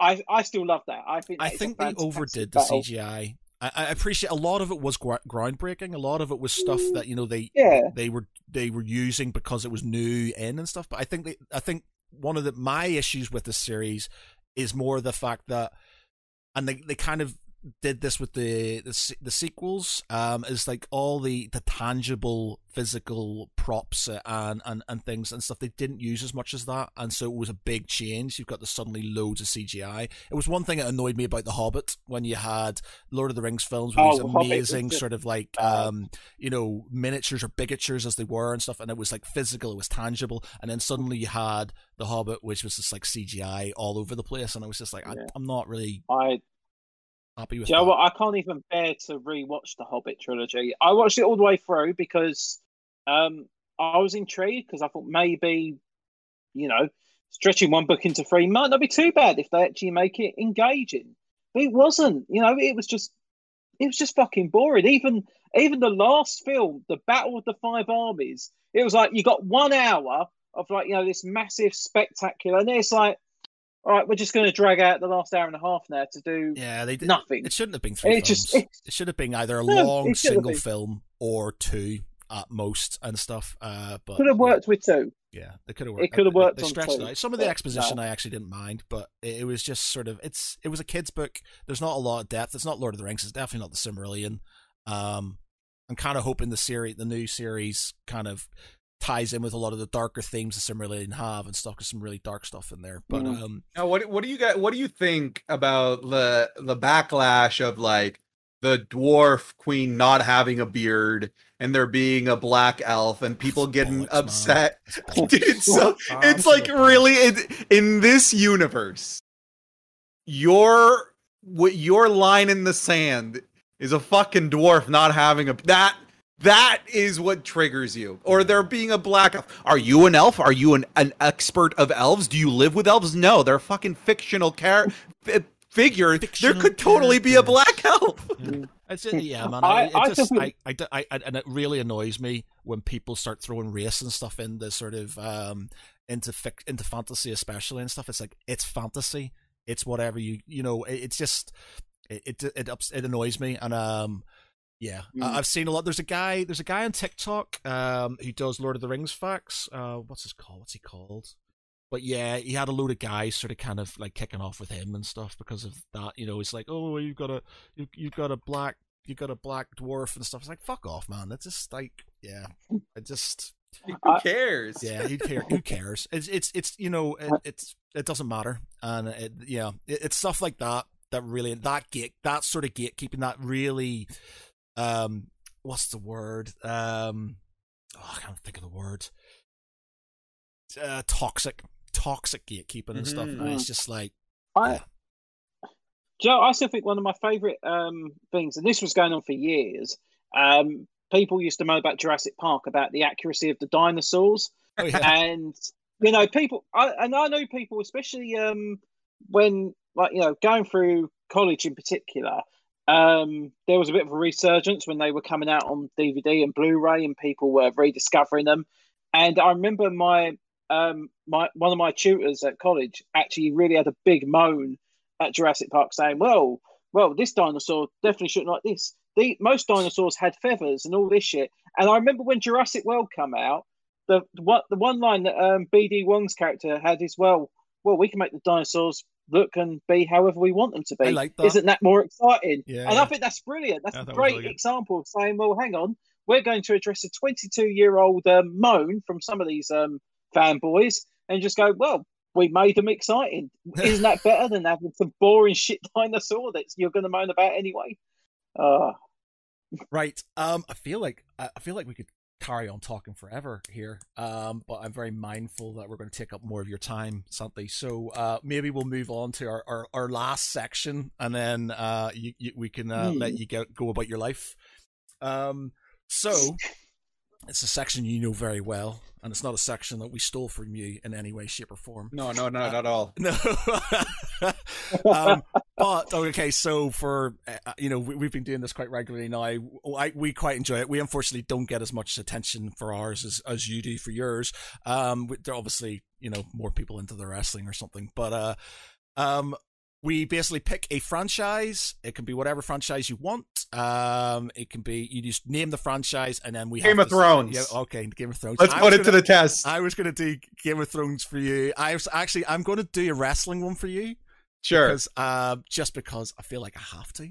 I I still love that. I think I think they overdid the battle. CGI. I, appreciate a lot of it was groundbreaking. A lot of it was stuff mm, that you know they yeah. they were they were using because it was new in and stuff. But I think they, I think one of the my issues with the series is more the fact that, and they they kind of did this with the the, the sequels um is like all the the tangible physical props and, and and things and stuff they didn't use as much as that and so it was a big change. You've got the suddenly loads of cgi it was one thing that annoyed me about the hobbit when you had lord of the rings films with oh, these amazing sort of like um you know miniatures or bigatures as they were and stuff and it was like physical it was tangible and then suddenly you had the hobbit which was just like cgi all over the place and i was just like. I, i'm not really i happy with. You know what? I can't even bear to rewatch the Hobbit trilogy. I watched it all the way through because um, I was intrigued because I thought maybe, you know, stretching one book into three might not be too bad if they actually make it engaging. But it wasn't. You know, it was just it was just fucking boring. Even even the last film, the Battle of the Five Armies, it was like you got one hour of like you know this massive spectacular, and it's like all right, we're just going to drag out the last hour and a half now to do Yeah, they did. nothing. It shouldn't have been three It films. just- it- it should have been either a No, long single film or two at most and stuff. Uh, but Could have worked with two. Yeah, they could have worked. It could have they- worked They stretched it two, out. Some of the exposition no. I actually didn't mind, but it, it was just sort of it's. It was a kids' book. There's not a lot of depth. It's not Lord of the Rings. It's definitely not the Silmarillion. Um, I'm kind of hoping the series, the new series, kind of ties in with a lot of the darker themes the Silmarillion have and stuff. Cause some really dark stuff in there. But Mm. um, Now, what what do you guys what do you think about the the backlash of like the dwarf queen not having a beard and there being a black elf and people getting bollocks, man. upset? it's Dude, it's so it's like really in, in this universe your what your line in the sand is a fucking dwarf not having a that that is what triggers you or there being a black elf are you an elf are you an, an expert of elves do you live with elves no they're fucking fictional char- fi- figure there could totally be a black elf Yeah. It's yeah, man. I- I, it I just, think I, we- I, d- I- I- and it really annoys me when people start throwing race and stuff into sort of um into fic- into fantasy, especially and stuff. It's like it's fantasy. It's whatever you you know. It, it's just it it it, ups, it annoys me, and um yeah, Mm. I, I've seen a lot. There's a guy. There's a guy on TikTok um who does Lord of the Rings facts. Uh, what's his call? What's he called? But yeah, he had a load of guys sort of kind of like kicking off with him and stuff because of that. You know, it's like, oh, you've got a you you've got a black you've got a black dwarf and stuff. It's like, fuck off, man. It's just like, yeah, I just who cares yeah, who cares? Who cares? It's it's it's you know it, it's it doesn't matter, and it yeah, it, it's stuff like that that really that gate that sort of gatekeeping that really, um, what's the word? Um, oh, I can't think of the word. Uh, toxic, toxic gatekeeping and stuff, and it's just like I, Joe, I still think one of my favourite um, things, and this was going on for years. Um, people used to moan about Jurassic Park about the accuracy of the dinosaurs, oh yeah, and you know, people, I, and I know people, especially um, when, like, you know, going through college in particular. Um, there was a bit of a resurgence when they were coming out on DVD and Blu-ray, and people were rediscovering them. And I remember my um, my one of my tutors at college actually really had a big moan at Jurassic Park, saying, "Well, well, this dinosaur definitely shouldn't like this. The most dinosaurs had feathers and all this shit." And I remember when Jurassic World come out, the what the one line that um, BD Wong's character had is, "Well, well, we can make the dinosaurs look and be however we want them to be. I like that. Isn't that more exciting?" Yeah. And I think that's brilliant. That's Yeah, a that great really example of saying, "Well, hang on, we're going to address a 22 year old um, moan from some of these um, fanboys and just go, well, we made them exciting. Isn't that better than having some boring shit dinosaur that you're going to moan about anyway? Uh, Right. Um, I feel like I feel like we could carry on talking forever here. Um, but I'm very mindful that we're going to take up more of your time, Santi. So uh, maybe we'll move on to our, our, our last section, and then uh, you, you, we can uh, Hmm. let you go go about your life. Um, so it's a section you know very well, and it's not a section that we stole from you in any way, shape, or form. no no no not at all No. um, but okay, so for uh, you know we, we've been doing this quite regularly now. I, we quite enjoy it. We unfortunately don't get as much attention for ours as, as you do for yours. Um, there are obviously you know more people into the wrestling or something, but uh, um, we basically pick a franchise. It can be whatever franchise you want. Um, it can be you just name the franchise and then we Game of to- Thrones. Yeah, okay, Game of Thrones. let's I put it to gonna- the test I was going to do Game of Thrones for you. I was actually I'm going to do a wrestling one for you sure because uh, just because I feel like I have to.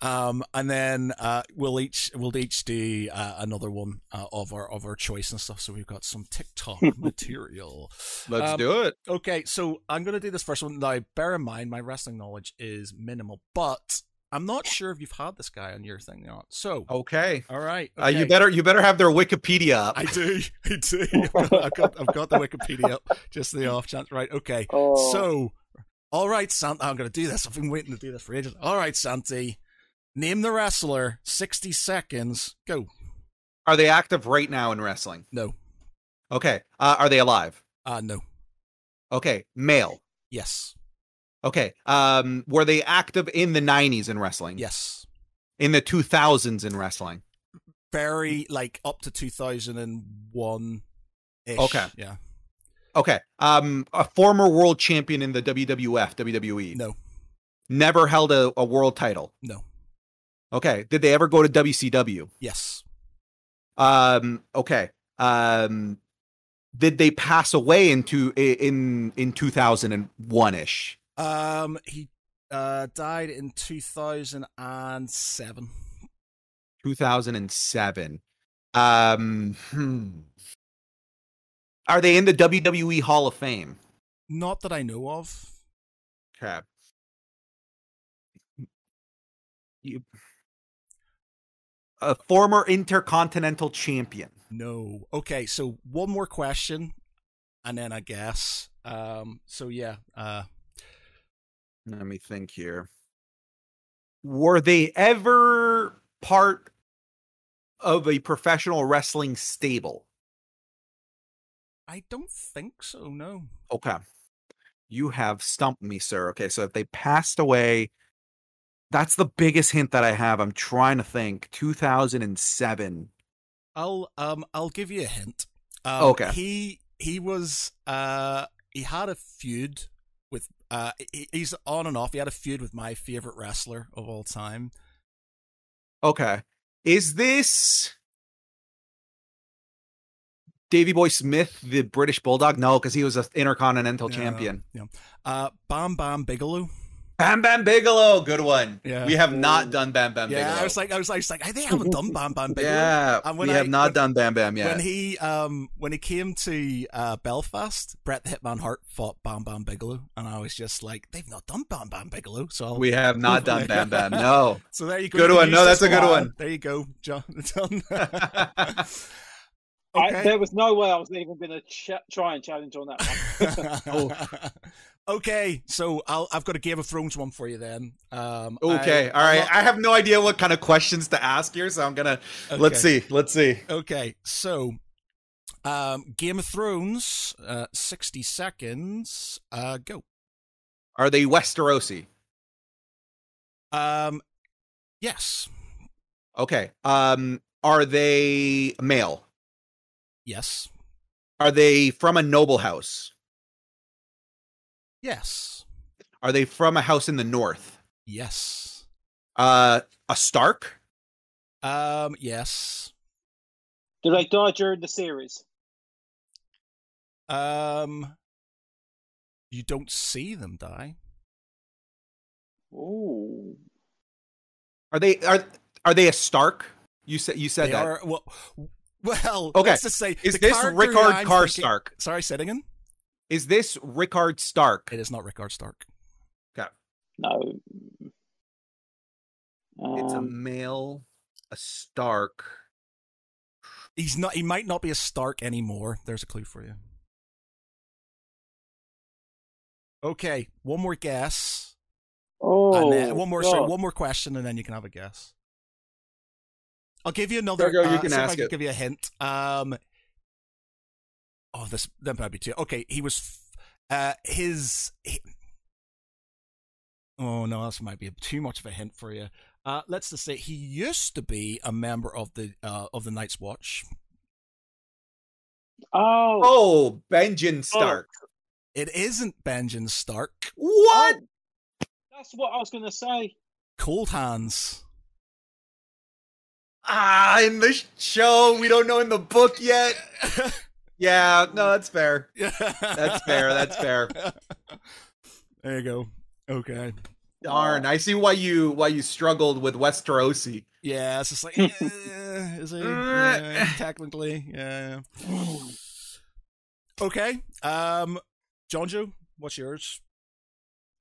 Um, and then uh, we'll each we'll each do uh, another one uh, of our of our choice and stuff. So we've got some TikTok material. let's um, do it Okay, so I'm going to do this first one now. Bear in mind, my wrestling knowledge is minimal, but I'm not sure if you've had this guy on your thing or not. So, okay all right, Uh, you better you better have their Wikipedia up. I do, I do. I've got, I've got, I've got the Wikipedia up, just the off chance. Right, okay. oh, So, all right, Santi, I'm going to do this. I've been waiting to do this for ages. All right, Santi, name the wrestler. 60 seconds. Go. Are they active right now in wrestling? No. Okay. Uh, are they alive? Uh, no. Okay. Male. Yes. Okay. Um, were they active in the '90s in wrestling? Yes. In the 2000s in wrestling? Very, like, up to 2001 ish. Okay. Yeah. Okay. Um, a former world champion in the WWF, WWE. No, Never held a, a world title. no. Okay. Did they ever go to WCW? Yes. Um. Okay. Um. Did they pass away into in in two thousand and one ish? Um, he uh died in two thousand and seven. Two thousand and seven. Um. Hmm. Are they in the WWE Hall of Fame? Not that I know of. Okay. You, a former intercontinental champion. No. Okay, so one more question, and then I guess. Um. So yeah. Uh. Let me think here. Were they ever part of a professional wrestling stable? I don't think so. No. Okay. You have stumped me, sir. Okay, so if they passed away, that's the biggest hint that I have. I'm trying to think. 2007. I'll um I'll give you a hint. Um, Okay. He he was uh he had a feud with uh he, he's on and off. He had a feud with my favorite wrestler of all time. Okay. Is this Davy Boy Smith, the British Bulldog? No, because he was an intercontinental No. champion. Uh, Bam Bam Bigelow. Bam Bam Bigelow, good one. Yeah. We have not done Bam Bam Yeah, Bigelow. I was like, I was, I was like, they haven't done Bam Bam Bigelow. yeah, And we I- have not when- done Bam Bam yet. When he um when he came to uh, Belfast, Bret the Hitman Hart fought Bam Bam Bigelow, and I was just like, they've not done Bam Bam Bigelow, so I'll, we have not done Bam Bam. No. so there you go. Good You one. No, that's a good one. There you go, Jon. Done. I, there was no way I was even going to ch- try and challenge on that one. okay, so I'll, I've got a Game of Thrones one for you then. Um, okay, I- all right. I'm not- I have no idea what kind of questions to ask here, so I'm gonna let's see. Let's see. Okay, so um, Game of Thrones, uh, sixty seconds. Uh, go. Are they Westerosi? Um, yes, Okay. Um, are they male? Yes, Are they from a noble house? yes, Are they from a house in the north? yes. Uh, a Stark? Um, yes. Did they die during the series? Um, you don't see them die. Oh. Are they are are they a Stark? You said you said they that. are well. Well, Okay, Let's just say Is the this character Rickard I'm thinking- Stark? Sorry, say it again. Is this Rickard Stark? It is not Rickard Stark. Okay. No. It's a Um, male, a Stark. He's not. He might not be a Stark anymore. There's a clue for you. Okay, one more guess, oh, and then one more. Sorry, one more question, and then you can have a guess. I'll give you another. There you go, you uh, can see if I ask can it. give you a hint. Um. Oh, this that might be too. Okay, he was. Uh, his. He, oh no, this might be too much of a hint for you. Uh, let's just say he used to be a member of the uh, of the Night's Watch. Oh, Oh, Benjen Stark. It isn't Benjen Stark. What? oh, that's what I was going to say. Cold Hands. Ah, in the show, we don't know in the book yet. Yeah, no, that's fair. That's fair, that's fair. There you go. Okay. Darn, I see why you why you struggled with Westerosi. Yeah, it's just like, eh, is he? Yeah, technically, yeah. Okay. Um, Jon Jo, what's yours?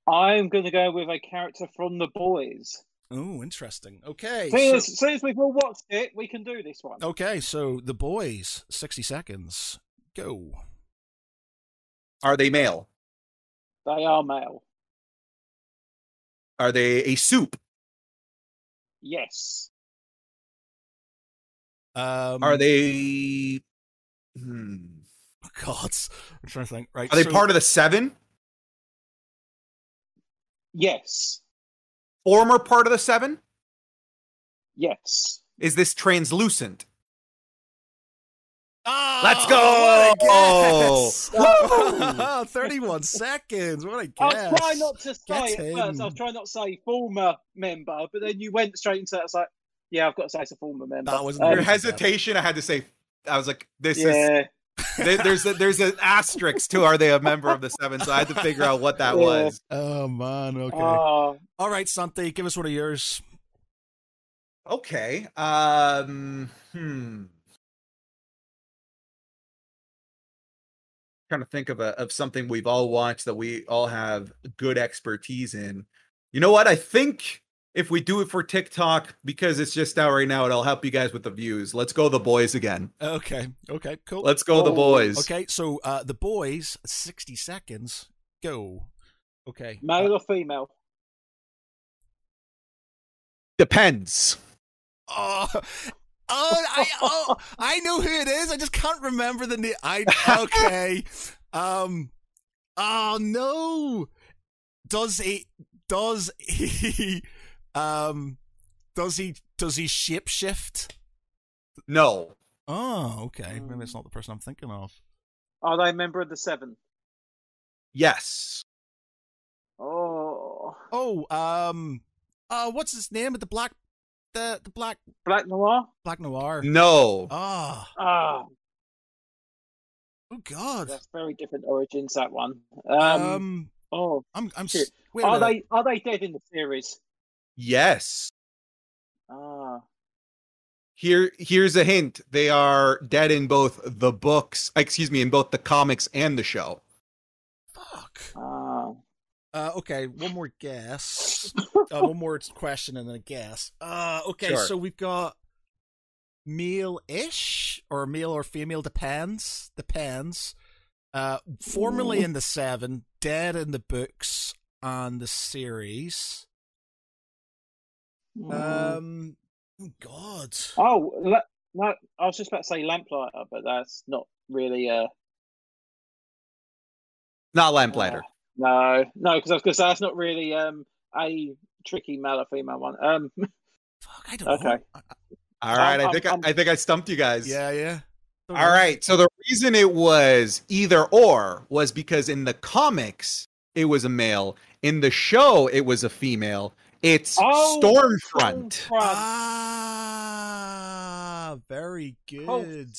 I'm going to go with a character from The Boys. Oh, interesting. Okay. Since, So, since we've all watched it, we can do this one. okay, so the boys, 60 seconds. Go. Are they male? They are male. Are they a soup? Yes. Um, Are they hmm. Oh, God. I'm trying to think. Right. Are they so- part of the seven? Yes. Former part of the seven? Yes. Is this translucent? Oh, Let's go! What a guess. 31 seconds. What a I guess. was trying not to say Get at first. I was him. trying not to say former member, but then you went straight into that. I was like, yeah, I've got to say it's a former member. That was Um, Your hesitation, I had to say. I was like, "This is yeah. There, there's a, there's an asterisk to are they a member of the seven? So I had to figure out what that Yeah. was. Oh, man. Okay. Oh, All right, Santi, give us one of yours. Okay. Um. Hmm. Trying to think of a of something we've all watched that we all have good expertise in. You know what? I think if we do it for TikTok, because it's just out right now, it'll help you guys with the views. Let's go the boys again. Okay. Okay, cool. Let's go the Oh, boys. Okay, so uh the boys, 60 seconds. Go. Okay. male or female? Depends. Oh, oh, I, oh, I know who it is. I just can't remember the name. I okay. Um. Oh no. Does he? Does he? Um. Does he? Does he shapeshift? No. Oh, okay. Maybe it's not the person I'm thinking of. Are they a member of the Seven? Yes. Oh, Oh, um. Uh, what's his name? The black, the the black Black Noir. black noir. No. Ah. Ah, Oh God. that's very different origins. That one. Um. Um. oh, I'm. I'm. Wait are they are they dead in the series? Yes. Ah, Here, here's a hint. They are dead in both the books. Excuse me, in both the comics and the show. Fuck. ah. Uh, okay, one more guess. uh, one more question and then a guess. Uh, okay, Sure. so we've got male-ish or male or female depends. Depends. Uh, formerly in the seven, dead in the books and the series. Mm. Um, oh, God. Oh, la- no, I was just about to say Lamplighter, but that's not really a. Not Lamplighter. no, no, because I was going to say that's not really um a tricky male or female one. Um, Fuck, I don't know. Okay. All right, I I'm- think I, I'm- I think I stumped you guys. Yeah, yeah. Don't All know. right. So the reason it was either or was because in the comics it was a male, in the show it was a female. It's Oh, Stormfront. Stormfront. Ah, very good.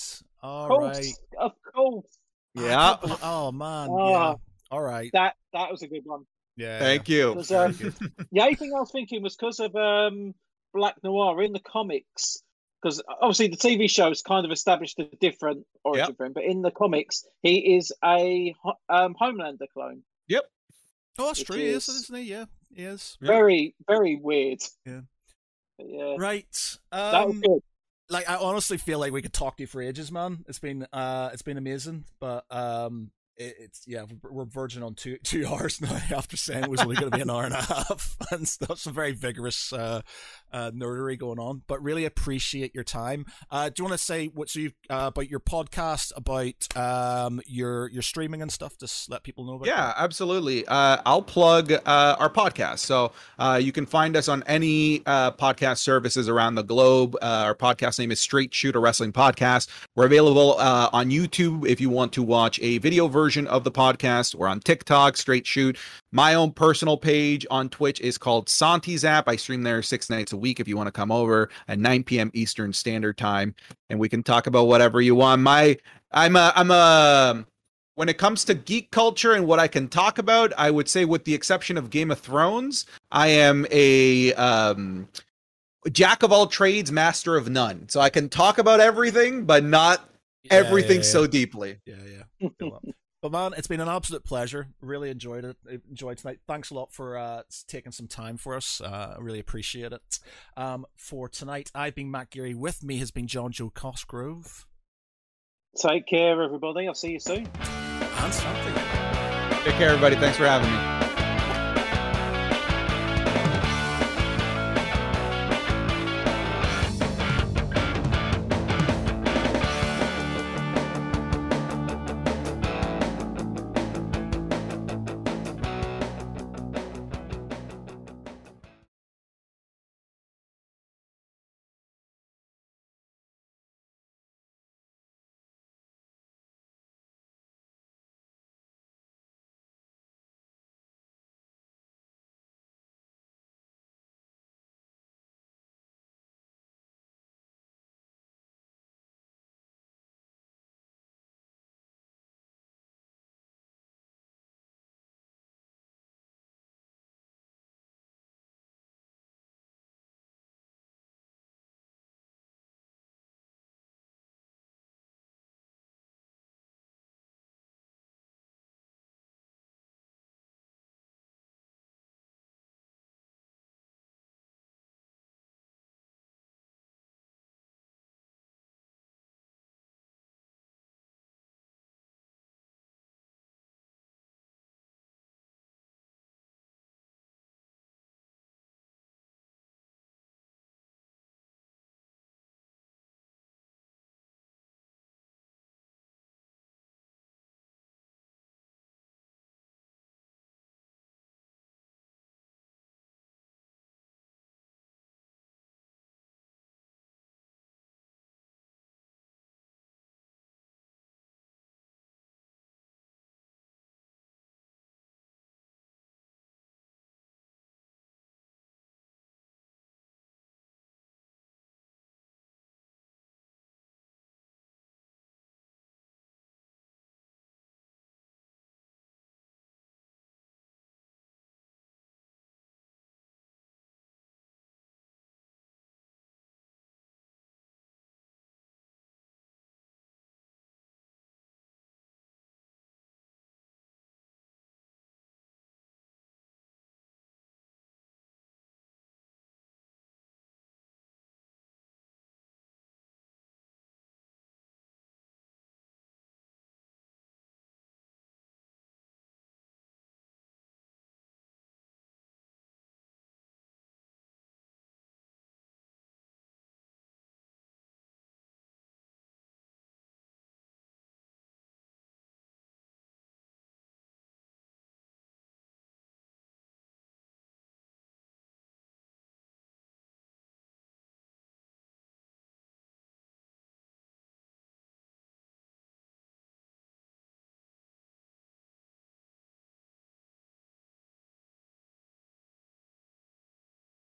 All Of right. course, of course. Yeah. Oh man. Ah. Yeah. All right. That that was a good one. Yeah. Thank you. Because Very um, the only thing I was thinking was because of um Black Noir in the comics. Because obviously the TV show's kind of established a different origin Yep. for him, but in the comics he is a um, Homelander clone. Yep. Oh, that's true. Is, is- isn't he? Yeah, he is. Yeah. Very very weird. Yeah. Yeah, Right. that was Um, good. like I honestly feel like we could talk to you for ages, man. It's been uh, it's been amazing, but um, it, it's yeah, we're- verging on two two hours now after saying it was only going to be an hour and a half, and stuff. Some very vigorous uh, uh, nerdery going on, but really appreciate your time. Uh, do you want to say what so you uh, about your podcast, about um your your streaming and stuff? Just let people know about. Yeah, absolutely. Uh, I'll plug uh, our podcast. So uh, you can find us on any uh, podcast services around the globe. Uh, our podcast name is Straight Shoot a Wrestling Podcast. We're available uh, on YouTube if you want to watch a video version of the podcast. We're on TikTok, Straight Shoot. My own personal page on Twitch is called Santizap. I stream there six nights a week if you want to come over at 9 p.m. Eastern Standard Time, and we can talk about whatever you want. My I'm a I'm a when it comes to geek culture and what I can talk about, I would say, with the exception of Game of Thrones, I am a um, jack of all trades, master of none. So I can talk about everything, but not Yeah, everything yeah, so deeply. Yeah, yeah. Feel that. But man, it's been an absolute pleasure. Really enjoyed it. Enjoyed tonight. Thanks a lot for uh, taking some time for us. Uh, really appreciate it. Um, for tonight, I've been Matt Geary. With me has been Jon Jo Cosgrove Take care, everybody. I'll see you soon. and Santi. Take care, everybody. Thanks for having me.